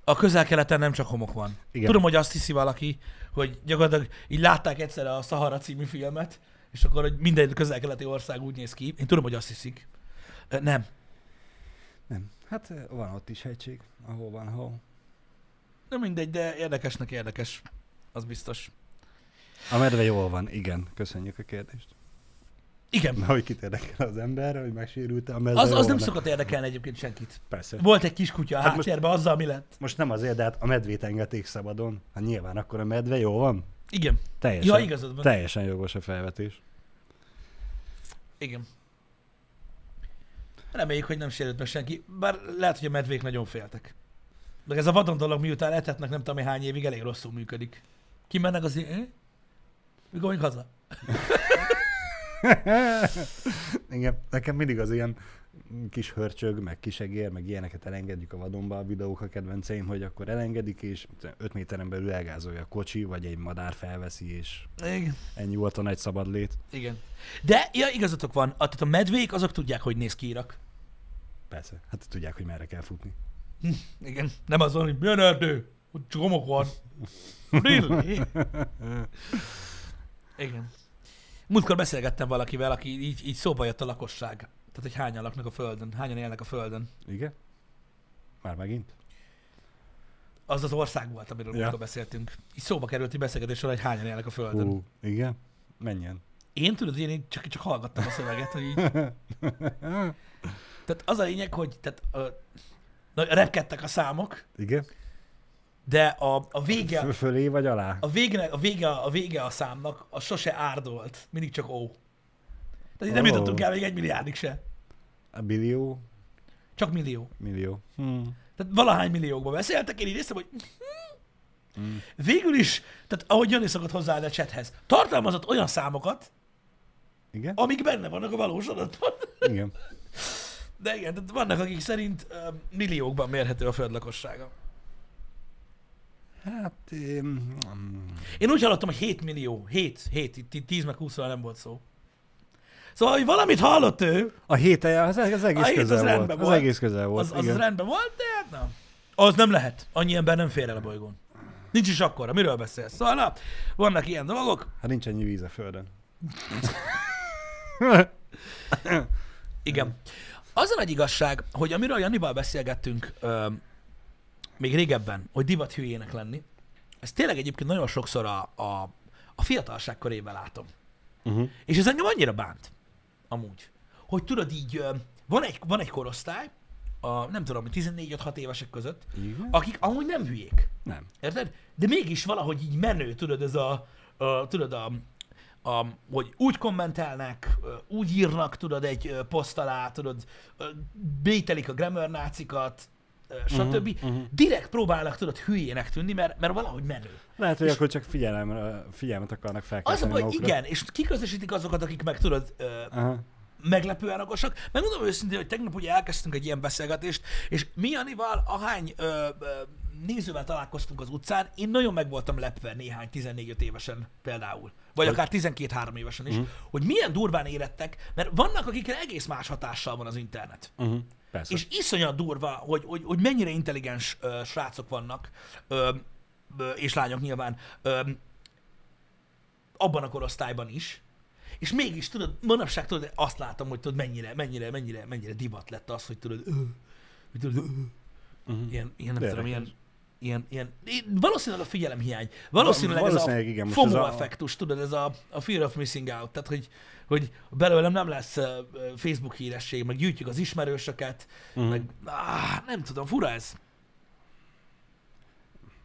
A: A közel-keleten nem csak homok van. Igen. Tudom, hogy azt hiszi valaki, hogy gyakorlatilag így látták egyszer a Sahara című filmet, és akkor, hogy minden közel-keleti ország úgy néz ki. Én tudom, hogy azt hiszik. Nem.
B: Nem. Hát van ott is hegység, ahol van hó.
A: Nem mindegy, de érdekesnek érdekes. Az biztos.
B: A medve jól van, igen. Köszönjük a kérdést.
A: Igen.
B: Na, hogy kit érdekel az ember, hogy megsérült a medve
A: Az, az nem szokott érdekelni egyébként senkit.
B: Persze.
A: Volt egy kis kutya a
B: Hát most-
A: háttérben, azzal mi lett?
B: Most nem azért, de hát a medvét engedték szabadon. Hát nyilván akkor a medve jó van.
A: Igen.
B: Teljesen,
A: Ja, igazad van.
B: teljesen jogos a felvetés.
A: Igen. Reméljük, hogy nem sérült meg senki, bár lehet, hogy a medvék nagyon féltek. Meg ez a vadon dolog, miután etetnek nem tudom hány évig, elég rosszul működik. Kimennek az Mi going haza?
B: Igen, nekem mindig az ilyen kis hörcsög, meg kisegér, meg ilyeneket elengedjük a vadonba a videók a kedvenceim, hogy akkor elengedik, és 5 méteren belül elgázolja a kocsi, vagy egy madár felveszi, és
A: Igen.
B: ennyi volt a nagy szabad lét.
A: Igen. De, ja, igazatok van, a, tehát a medvék azok tudják, hogy néz ki Irak.
B: Persze, hát tudják, hogy merre kell futni.
A: Igen. Nem az van, hogy milyen erdő, csak homok van. Really? Igen. Múltkor beszélgettem valakivel, aki így, így szóba jött a lakosság. Tehát, hogy hányan laknak a Földön, hányan élnek a Földön.
B: Igen? Már megint?
A: az az ország volt, amiről
B: Ja.
A: beszéltünk. Így szóba került, hogy beszélgetés során, hogy hányan élnek a Földön. Uh.
B: Ú, igen? Menjen.
A: Én tudod, én csak, csak hallgattam a szöveget, hogy így... Tehát az a lényeg, hogy tehát, ö, repkedtek a számok,
B: Igen?
A: De a, a vége,
B: Fö- Fölé vagy alá?
A: a vége, a vége, a vége a számnak, a sose árdolt, mindig csak ó. Tehát így nem
B: Ó.
A: jutottunk el még egy milliárdig se.
B: A billió?
A: Csak millió.
B: Millió. Hmm.
A: Tehát valahány milliókba beszéltek, én így néztem, hogy
B: Mm.
A: végül is, tehát ahogy Jani szokott hozzáállni a chathez, tartalmazott olyan számokat,
B: Igen?
A: amik benne vannak a valós adatban.
B: Igen.
A: De igen, tehát vannak, akik szerint milliókban mérhető a föld lakossága.
B: Hát, én... mm,
A: Én úgy hallottam, hogy 7 millió. 7, 7, itt 10 meg 20 nem volt szó. Szóval, hogy valamit hallott ő,
B: A hét az, az egész
A: A hét az
B: közel volt.
A: rendben
B: Az
A: volt.
B: egész közel volt.
A: az, az, az rendben volt, de hát nem. Az nem lehet. Annyi ember nem fér el a bolygón. Nincs is akkora. Miről beszélsz? Szóval, na, vannak ilyen dolgok.
B: Hát nincs ennyi víz a földön.
A: Igen. Az a nagy igazság, hogy amiről Janival beszélgettünk még régebben, hogy divat hülyének lenni, ez tényleg egyébként nagyon sokszor a, a, a fiatalság körében látom.
B: Uh-huh.
A: És ez engem annyira bánt, amúgy, hogy tudod így, van egy, van egy korosztály, a, nem tudom, 14-6 évesek között,
B: Igen?
A: akik amúgy nem hülyék.
B: Nem.
A: Érted? De mégis valahogy így menő, tudod, ez a, a tudod, a, a, hogy úgy kommentelnek, úgy írnak, tudod, egy poszt alá, tudod, bételik a grammar nácikat, stb.
B: mhm.
A: Direkt próbálnak, tudod, hülyének tűnni, mert, mert valahogy menő.
B: Lehet, hogy akkor csak figyelem, figyelmet akarnak
A: Az a
B: felkelteni
A: baj, igen, és kiközösítik azokat, akik meg tudod,
B: Aha.
A: meglepően okosak. Megmondom őszintén, hogy tegnap ugye elkezdtünk egy ilyen beszélgetést, és mi Janival, ahány ö, ö, nézővel találkoztunk az utcán, én nagyon meg voltam lepve néhány 14 évesen például, vagy akár 12-3 évesen is,
B: Mhm.
A: hogy milyen durván érettek, mert vannak, akikre egész más hatással van az internet.
B: Uh-huh. Persze.
A: És iszonyat durva, hogy, hogy, hogy mennyire intelligens ö, srácok vannak, ö, ö, és lányok nyilván, ö, abban a korosztályban is, és mégis, tudod, manapság tudod, azt látom, hogy tudod, mennyire, mennyire, mennyire, mennyire divat lett az, hogy tudod, ö, hogy tudod, ö,
B: uh-huh.
A: ilyen, ilyen, nem tudom, ilyen, ilyen, ilyen, valószínűleg a figyelemhiány, valószínűleg,
B: valószínűleg
A: ez a
B: igen,
A: FOMO
B: ez a-
A: effektus, tudod, ez a, a fear of missing out, tehát, hogy, hogy belőlem nem lesz Facebook híresség, meg gyűjtjük az ismerősöket,
B: Mhm.
A: meg, áh, nem tudom, fura ez.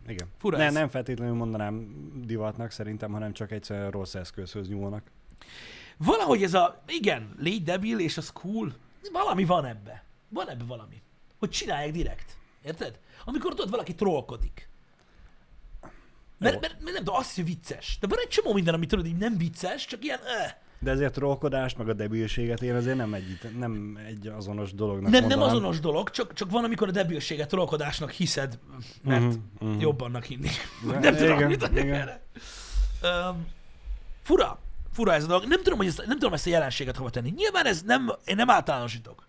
B: Igen.
A: Fura
B: ne,
A: ez.
B: nem feltétlenül mondanám divatnak szerintem, hanem csak egyszerűen rossz eszközhöz nyúlnak.
A: Valahogy ez a, igen, légy debil, és az cool, valami van ebbe. Van ebbe valami. Hogy csinálják direkt. Érted? Amikor tudod, valaki trollkodik. Mert, mert, mert nem tudom, azt hogy vicces. De van egy csomó minden, amit tudod, így nem vicces, csak ilyen, eh.
B: De ezért a trollkodást, meg a debilséget én azért nem egy, nem egy azonos dolognak
A: Nem, nem
B: mondanám.
A: azonos dolog, csak, csak van, amikor a debilséget trollkodásnak hiszed, mert
B: Mhm,
A: uh-huh,
B: mhm.
A: jobb annak hinni.
B: Ja,
A: nem tudom,
B: igen,
A: mit
B: igen.
A: erre. Um, fura. Fura ez a dolog. Nem tudom, hogy ezt, nem tudom ezt a jelenséget hova tenni. Nyilván ez nem, én nem általánosítok.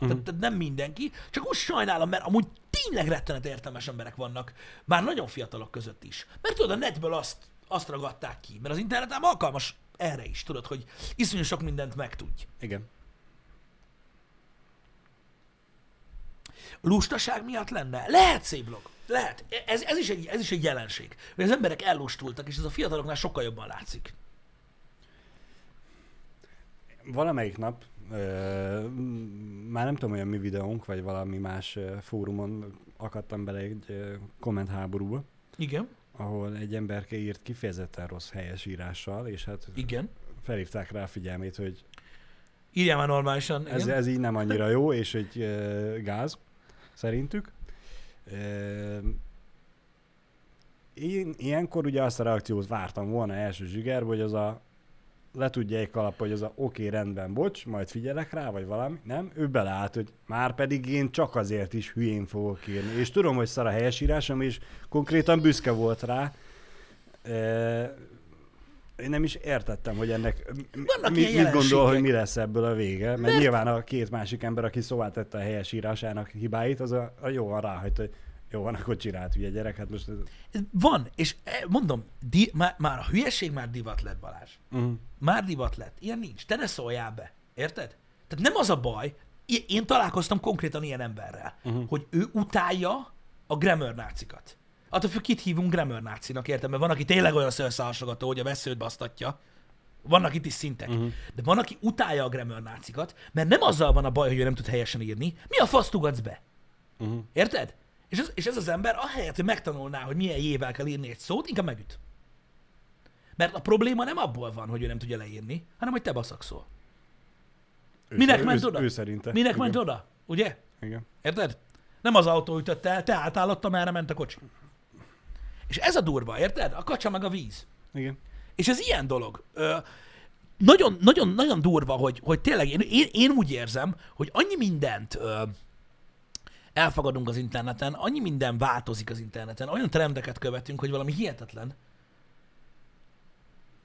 A: Tehát, tehát nem mindenki, csak úgy sajnálom, mert amúgy tényleg rettenet értelmes emberek vannak, már nagyon fiatalok között is. Mert tudod, a netből azt, azt ragadták ki, mert az internet ám alkalmas erre is, tudod, hogy iszonyú sok mindent megtudj.
B: Igen.
A: Lustaság miatt lenne? Lehet szép dolog. Lehet. Ez, ez, is egy, ez is egy jelenség. Hogy az emberek ellustultak, és ez a fiataloknál sokkal jobban látszik.
B: Valamelyik nap, ö, már nem tudom, olyan mi videónk, vagy valami más fórumon akadtam bele egy kommentháborúba,
A: Igen,
B: ahol egy emberke írt kifejezetten rossz helyesírással, és hát
A: igen.
B: felhívták rá a figyelmét, hogy
A: Írjál már normálisan. Igen.
B: ez, ez így nem annyira jó, és hogy ö, gáz, szerintük. Ö, én ilyenkor ugye azt a reakciót vártam volna első zsigerbe, hogy az a le tudja egy kalap, hogy az a oké, okay, rendben, bocs, majd figyelek rá, vagy valami. Nem, ő beleállt, hogy már pedig én csak azért is hülyén fogok írni. És tudom, hogy szar a helyesírásom, és konkrétan büszke volt rá. E, én nem is értettem, hogy ennek
A: Vannak
B: mi, mit gondol, hogy mi lesz ebből a vége. Mert,
A: Mert-
B: nyilván a két másik ember, aki szóvá tette a helyesírásának hibáit, az a, a jó van ráhagyta, hogy jó van, akkor csinált hülye gyerek, hát most... Ez...
A: Van, és eh, mondom, di, már, már a hülyeség már divat lett, Balázs.
B: Uh-huh.
A: Már divat lett. Ilyen nincs. Te ne szóljál be. Érted? Tehát nem az a baj, én találkoztam konkrétan ilyen emberrel,
B: Mhm.
A: hogy ő utálja a grammar nácikat. Attól függ, kit hívunk grammar nácinak, érted? Mert van, aki tényleg olyan szőrszálsogató, hogy a veszőt basztatja. Vannak itt is szintek. Uh-huh. De van, aki utálja a grammar nácikat, mert nem azzal van a baj, hogy ő nem tud helyesen írni. Mi a fasz tugatsz be?
B: Uh-huh.
A: Érted? És ez, és ez az ember ahelyett, hogy megtanulná, hogy milyen jével kell írni egy szót, inkább megüt. Mert a probléma nem abból van, hogy ő nem tudja leírni, hanem hogy te baszakszol.
B: Ő
A: Minek ment
B: ő,
A: oda?
B: Ő szerinte.
A: Minek
B: Igen.
A: ment oda? Ugye?
B: Igen.
A: Érted? Nem az autó ütött el, te átállottam, merre ment a kocsi. És ez a durva, érted? A kacsa meg a víz.
B: Igen.
A: És ez ilyen dolog. Ö, nagyon, nagyon, nagyon durva, hogy, hogy tényleg én, én, én úgy érzem, hogy annyi mindent ö, elfogadunk az interneten, annyi minden változik az interneten, olyan trendeket követünk, hogy valami hihetetlen.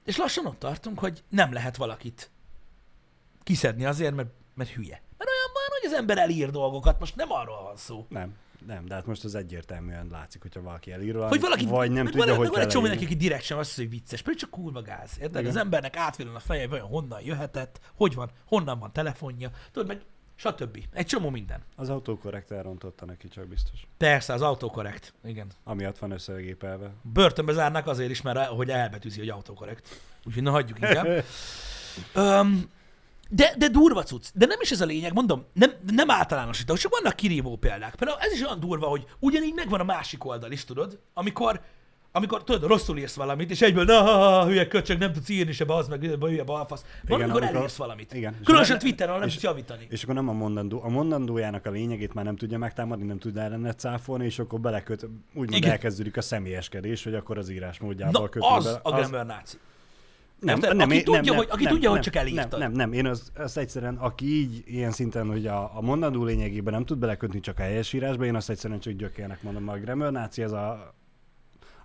A: És lassan ott tartunk, hogy nem lehet valakit kiszedni azért, mert, mert hülye. Mert olyan van, hogy az ember elír dolgokat, most nem arról van szó.
B: Nem. Nem, de hát most az egyértelműen látszik, hogyha valaki elír valamit,
A: Hogy valaki,
B: vagy nem tudja,
A: van,
B: hogy
A: van egy csomó mindenki, aki direkt sem azt hogy vicces, pedig csak kurva gáz. Érted?
B: Igen.
A: Az embernek átvillan a feje, vajon honnan jöhetett, hogy van, honnan van telefonja, tudod, meg stb. Egy csomó minden.
B: Az autókorrekt elrontotta neki, csak biztos.
A: Persze, az autokorrekt. Igen.
B: Amiatt van összegépelve.
A: Börtönbe zárnak azért is, mert hogy elbetűzi, hogy autokorrekt. Úgyhogy na hagyjuk inkább. Um, de, de durva cucc. De nem is ez a lényeg, mondom, nem, nem általánosítok, csak vannak kirívó példák. Például ez is olyan durva, hogy ugyanígy megvan a másik oldal is, tudod, amikor, amikor tudod, rosszul írsz valamit, és egyből, na, ha, ha, hülye köcsög, nem tudsz írni se, az meg, hülye balfasz. Van,
B: Igen,
A: amikor elírsz valamit.
B: igen.
A: Különösen Twitteren, nem tudsz javítani.
B: És akkor nem a mondandó. A mondandójának a lényegét már nem tudja megtámadni, nem tud ellene cáfolni, és akkor beleköt, úgymond
A: Igen.
B: elkezdődik a személyeskedés, hogy akkor az írásmódjával
A: Na,
B: kötő
A: az
B: bele.
A: a grammar náci.
B: Nem,
A: Érted?
B: nem,
A: Aki tudja, hogy- aki tudja, hogy
B: nem,
A: csak elírtad.
B: Nem, nem, nem, én az, azt egyszerűen, aki így ilyen szinten, hogy a, a mondandó lényegében nem tud belekötni csak a helyesírásba, én azt egyszerűen csak gyökérnek mondom. A grammar náci az a,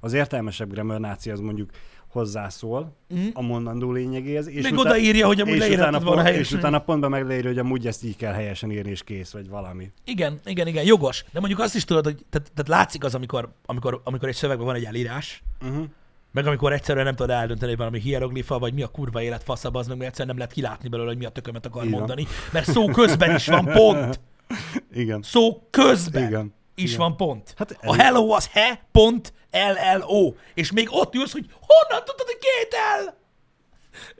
B: az értelmesebb grammar náci az mondjuk hozzászól
A: Mhm.
B: a mondandó lényegéhez, és,
A: Meg odaírja, hogy amúgy leírhatod volna
B: pont, és
A: helyesen.
B: utána pontban megleírja, hogy amúgy ezt így kell helyesen írni, és kész, vagy valami.
A: Igen, igen, igen, jogos. De mondjuk azt is tudod, hogy tehát, tehát látszik az, amikor, amikor, amikor egy szövegben van egy elírás,
B: Uh-huh.
A: meg amikor egyszerűen nem tudod eldönteni, hogy valami hieroglifa, vagy mi a kurva élet faszab, az meg mert egyszerűen nem lehet kilátni belőle, hogy mi a tökömet akar
B: van.
A: mondani, mert szó közben is van pont.
B: Igen.
A: Szó közben
B: Igen.
A: Is
B: Igen.
A: van pont.
B: Hát
A: a
B: ez-
A: hello az he, pont, LLO. És még ott ülsz, hogy honnan tudod, hogy két L?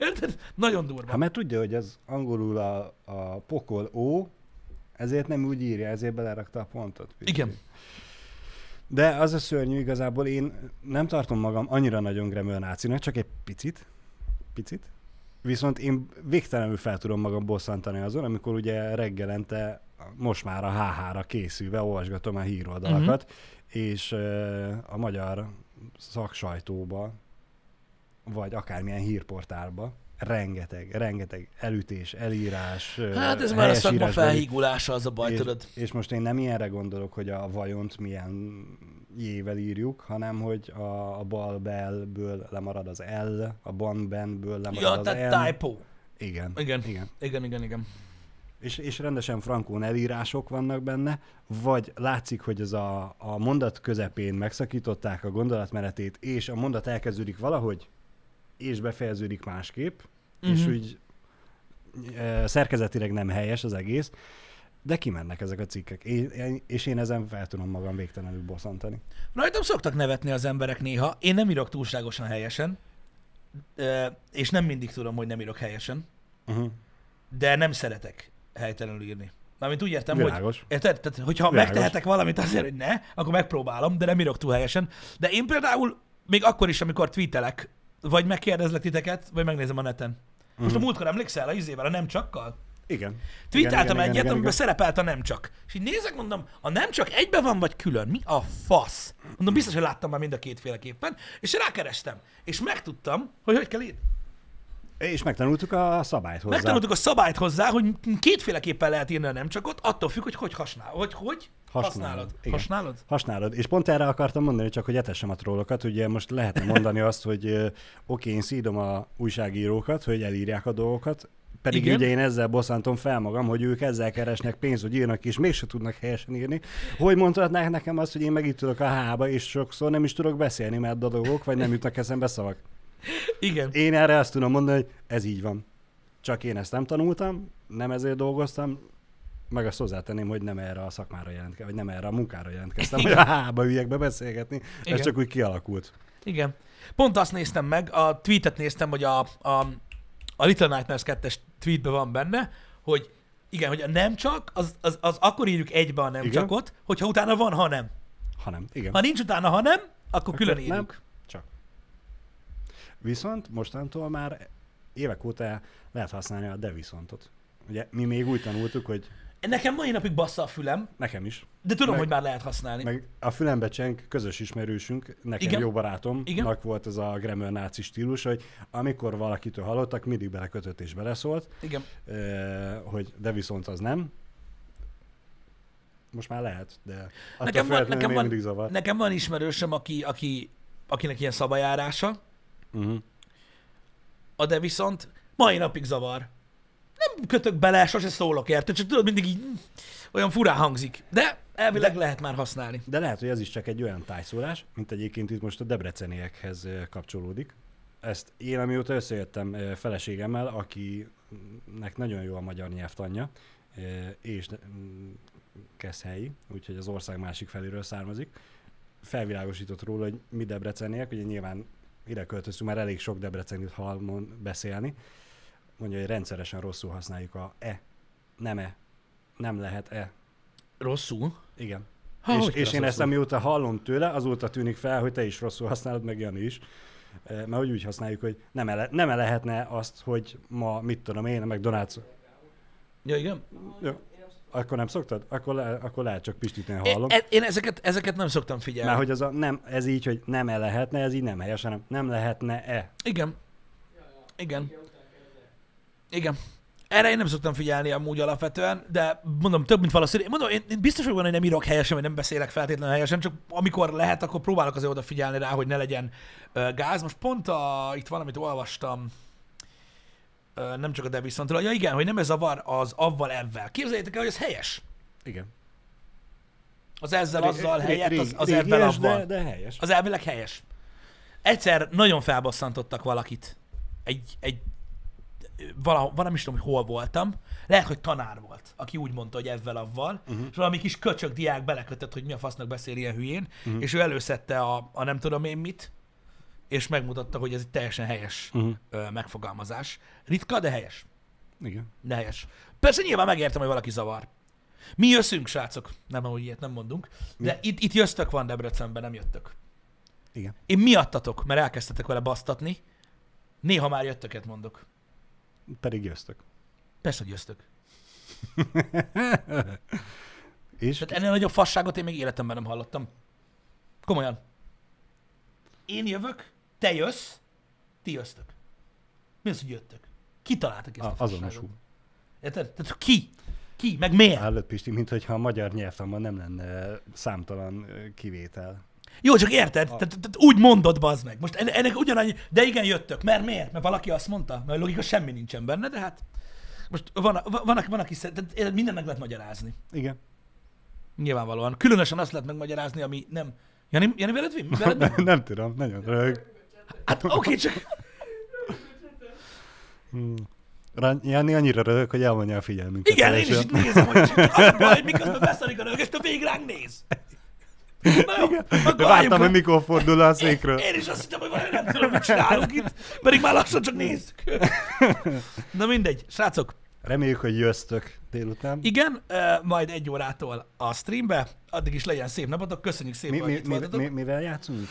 A: Érted? Nagyon durva.
B: Hát mert tudja, hogy ez angolul a, a pokol ó, ezért nem úgy írja, ezért belerakta a pontot.
A: Igen.
B: De az a szörnyű igazából, én nem tartom magam annyira nagyon grammar nácinak, csak egy picit, picit. Viszont én végtelenül fel tudom magam bosszantani azon, amikor ugye reggelente most már a HH-ra készülve olvasgatom a híroldalakat, uh-huh. és a magyar szaksajtóba, vagy akármilyen hírportálba, rengeteg, rengeteg elütés, elírás,
A: Hát ez már a szakma felhígulása, az a baj,
B: és,
A: tudod.
B: és most én nem ilyenre gondolok, hogy a vajont milyen jével írjuk, hanem hogy a, a bal belből lemarad az L, a ban benből lemarad
A: Ja,
B: az
A: tehát
B: N.
A: typo.
B: Igen.
A: Igen.
B: Igen.
A: Igen, igen, igen.
B: És, és rendesen frankón elírások vannak benne, vagy látszik, hogy ez a, a mondat közepén megszakították a gondolatmenetét, és a mondat elkezdődik valahogy, és befejeződik másképp, uh-huh. és
A: Mhm.
B: úgy e, szerkezetileg nem helyes az egész, de kimennek ezek a cikkek, és, és én ezen fel tudom magam végtelenül bosszantani.
A: Rajtam szoktak nevetni az emberek néha. Én nem írok túlságosan helyesen, és nem mindig tudom, hogy nem írok helyesen,
B: Uh-huh.
A: de nem szeretek helytelenül írni. Mármint úgy értem,
B: Világos.
A: hogy érted? Tehát, hogyha
B: Világos.
A: megtehetek valamit azért, hogy ne, akkor megpróbálom, de nem írok túl helyesen. De én például még akkor is, amikor tweetelek, vagy megkérdezlek titeket, vagy megnézem a neten. Most
B: Mhm.
A: a múltkor emlékszel a izével, a nem csakkal?
B: Igen.
A: Tweeteltem
B: igen,
A: egyet,
B: igen,
A: amiben
B: igen.
A: szerepelt a nem csak. És így nézek, mondom, a nem csak egybe van, vagy külön? Mi a fasz? Mondom, biztos, hogy láttam már mind a kétféleképpen. És rákerestem. És megtudtam, hogy hogy kell írni.
B: És megtanultuk a szabályt hozzá.
A: Megtanultuk a szabályt hozzá, hogy kétféleképpen lehet írni a nem csakot, attól függ, hogy hogy használod. Hogy, hogy
B: Használod.
A: használod.
B: Igen.
A: Használod?
B: Használod. És pont erre akartam mondani, csak hogy etessem a trollokat. Ugye most lehetne mondani azt, hogy oké, én szídom a újságírókat, hogy elírják a dolgokat, pedig.
A: Igen.
B: ugye én ezzel bosszantom fel magam, hogy ők ezzel keresnek pénzt, hogy írnak, és mégse tudnak helyesen írni. Hogy mondhatnák nekem azt, hogy én meg itt tudok a hába, és sokszor nem is tudok beszélni, mert dadogok, vagy nem jutnak eszembe szavak.
A: Igen.
B: Én erre azt tudom mondani, hogy ez így van. Csak én ezt nem tanultam, nem ezért dolgoztam, meg azt hozzátenném, hogy nem erre a szakmára jelentkeztem, vagy nem erre a munkára jelentkeztem, hogy a hába üljek beszélgetni.
A: Igen.
B: Ez csak úgy kialakult.
A: Igen. Pont azt néztem meg, a tweetet néztem, hogy a, a, a Little Nightmares 2-es tweetben van benne, hogy igen, hogy a nem csak, az, az, az akkor írjuk egybe a nem
B: Igen.
A: csakot, hogyha utána van, ha nem.
B: Ha nem, igen.
A: Ha nincs utána, ha nem, akkor külön
B: nem.
A: írjuk.
B: Csak. Viszont mostantól már évek óta lehet használni a de viszontot. Ugye mi még úgy tanultuk, hogy
A: Nekem mai napig bassza a fülem,
B: nekem is,
A: de tudom,
B: Meg-
A: hogy már lehet használni.
B: meg a fülembe cseng közös ismerősünk, nekem
A: Igen.
B: Jó barátomnak
A: Igen.
B: volt ez a grammar náci stílus, hogy amikor valakitől hallottak, mindig belekötött és beleszólt,
A: Igen.
B: eh, hogy de viszont az nem. Most már lehet, de
A: Nekem van, nekem, van,
B: zavar.
A: nekem van ismerősöm, aki, aki, akinek ilyen szabajárása,
B: Uh-huh.
A: a de viszont mai napig zavar. Nem kötök bele, sose szólok érte, csak tudod, mindig így olyan furán hangzik. De elvileg lehet már használni.
B: De lehet, hogy ez is csak egy olyan tájszólás, mint egyébként itt most a debreceniekhez kapcsolódik. Ezt én, amióta összejöttem feleségemmel, akinek nagyon jó a magyar nyelvtanja, és keszhelyi, úgyhogy az ország másik feléről származik, felvilágosított róla, hogy mi debreceniek, ugye nyilván ide költöztünk, már elég sok debrecenit hallom beszélni, mondja, hogy rendszeresen rosszul használjuk a e, nem e, nem lehet e.
A: Rosszul?
B: Igen.
A: Ha,
B: és és én
A: rosszul?
B: ezt amióta hallom tőle, azóta tűnik fel, hogy te is rosszul használod, meg Jani is. Eh, Mert hogy úgy használjuk, hogy nem, ele, nem lehetne azt, hogy ma, mit tudom én, meg Donátsz.
A: Ja, igen.
B: Jó. Akkor nem szoktad? Akkor, le, akkor lehet csak Pistit én
A: Én,
B: hallom.
A: e- én ezeket, ezeket nem szoktam figyelni.
B: Mert hogy az a, nem, ez így, hogy nem -e lehetne, ez így nem helyes, hanem nem lehetne-e.
A: Igen. Igen. Igen. Erre én nem szoktam figyelni amúgy alapvetően, de mondom, több, mint valószínű. Mondom, én, én biztos vagyok benne, hogy nem írok helyesen, vagy nem beszélek feltétlenül helyesen, csak amikor lehet, akkor próbálok azért odafigyelni rá, hogy ne legyen uh, gáz. Most pont a, itt valamit olvastam, nem csak a Devisontról, ja igen, hogy nem ez zavar az avval evvel. Képzeljétek el, hogy ez helyes.
B: Igen.
A: Az ezzel, azzal
B: Ré-
A: helyett, az, az ebben avval.
B: de, de helyes.
A: Az elvileg helyes. Egyszer nagyon felbosszantottak valakit. Egy, egy valahol, valami is tudom, hogy hol voltam. Lehet, hogy tanár volt, aki úgy mondta, hogy ezzel avval, uh-huh. és valami kis köcsög diák belekötött, hogy mi a fasznak beszél ilyen hülyén, uh-huh. és ő előszedte a, a nem tudom én mit, és megmutatta, hogy ez egy teljesen helyes
B: Uh-huh.
A: ö, megfogalmazás. Ritka, de helyes.
B: Igen.
A: De helyes. Persze nyilván megértem, hogy valaki zavar. Mi jösszünk, srácok. Nem, ahogy ilyet nem mondunk. De itt, itt jöztök van Debrecenben, nem jöttök.
B: Igen.
A: Én miattatok, mert elkezdtetek vele basztatni. Néha már jöttöket mondok.
B: Pedig jöztök.
A: Persze, hogy jöztök.
B: És
A: Tehát ennél nagyobb fasságot én még életemben nem hallottam. Komolyan. Én jövök, te jössz, ti jöztök. Mi az, hogy jöttök? Ki találtak ezt a,
B: a, azonosul.
A: Érted? Tehát ki? Ki? Meg miért?
B: Hallod, Pisti, mintha a magyar nyelvtanban nem lenne számtalan kivétel.
A: Jó, csak érted? Tehát, tehát úgy mondod, bazd meg. Most enne- ennek ugyanannyi, de igen, jöttök. Mert miért? Mert valaki azt mondta? Mert logika semmi nincsen benne, de hát most van, van, van, van aki szerint, tehát minden meg lehet magyarázni.
B: Igen.
A: Nyilvánvalóan. Különösen azt lehet megmagyarázni, ami nem... Jani, Jani veled mi? Veled mi?
B: nem tudom, nagyon rög.
A: Hát oké, okay, csak...
B: Hmm. Jani annyira röhög, hogy elvonja a figyelmünket.
A: Igen, én is itt nézem, hogy az a baj, hogy miközben beszarik a rögest, a végig ránk néz. Na jó, akkor
B: vártam, hogy mikor fordul a székről.
A: Én is azt hittem, hogy valami nem tudom, mit csinálunk itt, pedig már lassan csak nézzük. Na mindegy, srácok,
B: Reméljük, hogy jöztök délután.
A: igen, majd egy órától a streambe, addig is legyen szép napotok, köszönjük szépen,
B: Mi,
A: hogy
B: mi,
A: itt
B: mi, mi, mivel játszunk?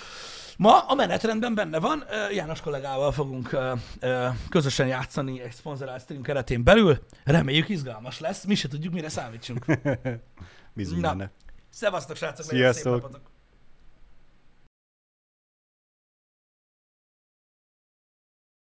A: Ma a menetrendben benne van, János kollégával fogunk közösen játszani egy szponzorált stream keretén belül. Reméljük izgalmas lesz, mi se tudjuk, mire számítsunk.
B: Bízunk
A: Na.
B: benne.
A: Szevasztok, srácok, legyen szép
B: Sziasztok.
A: napotok!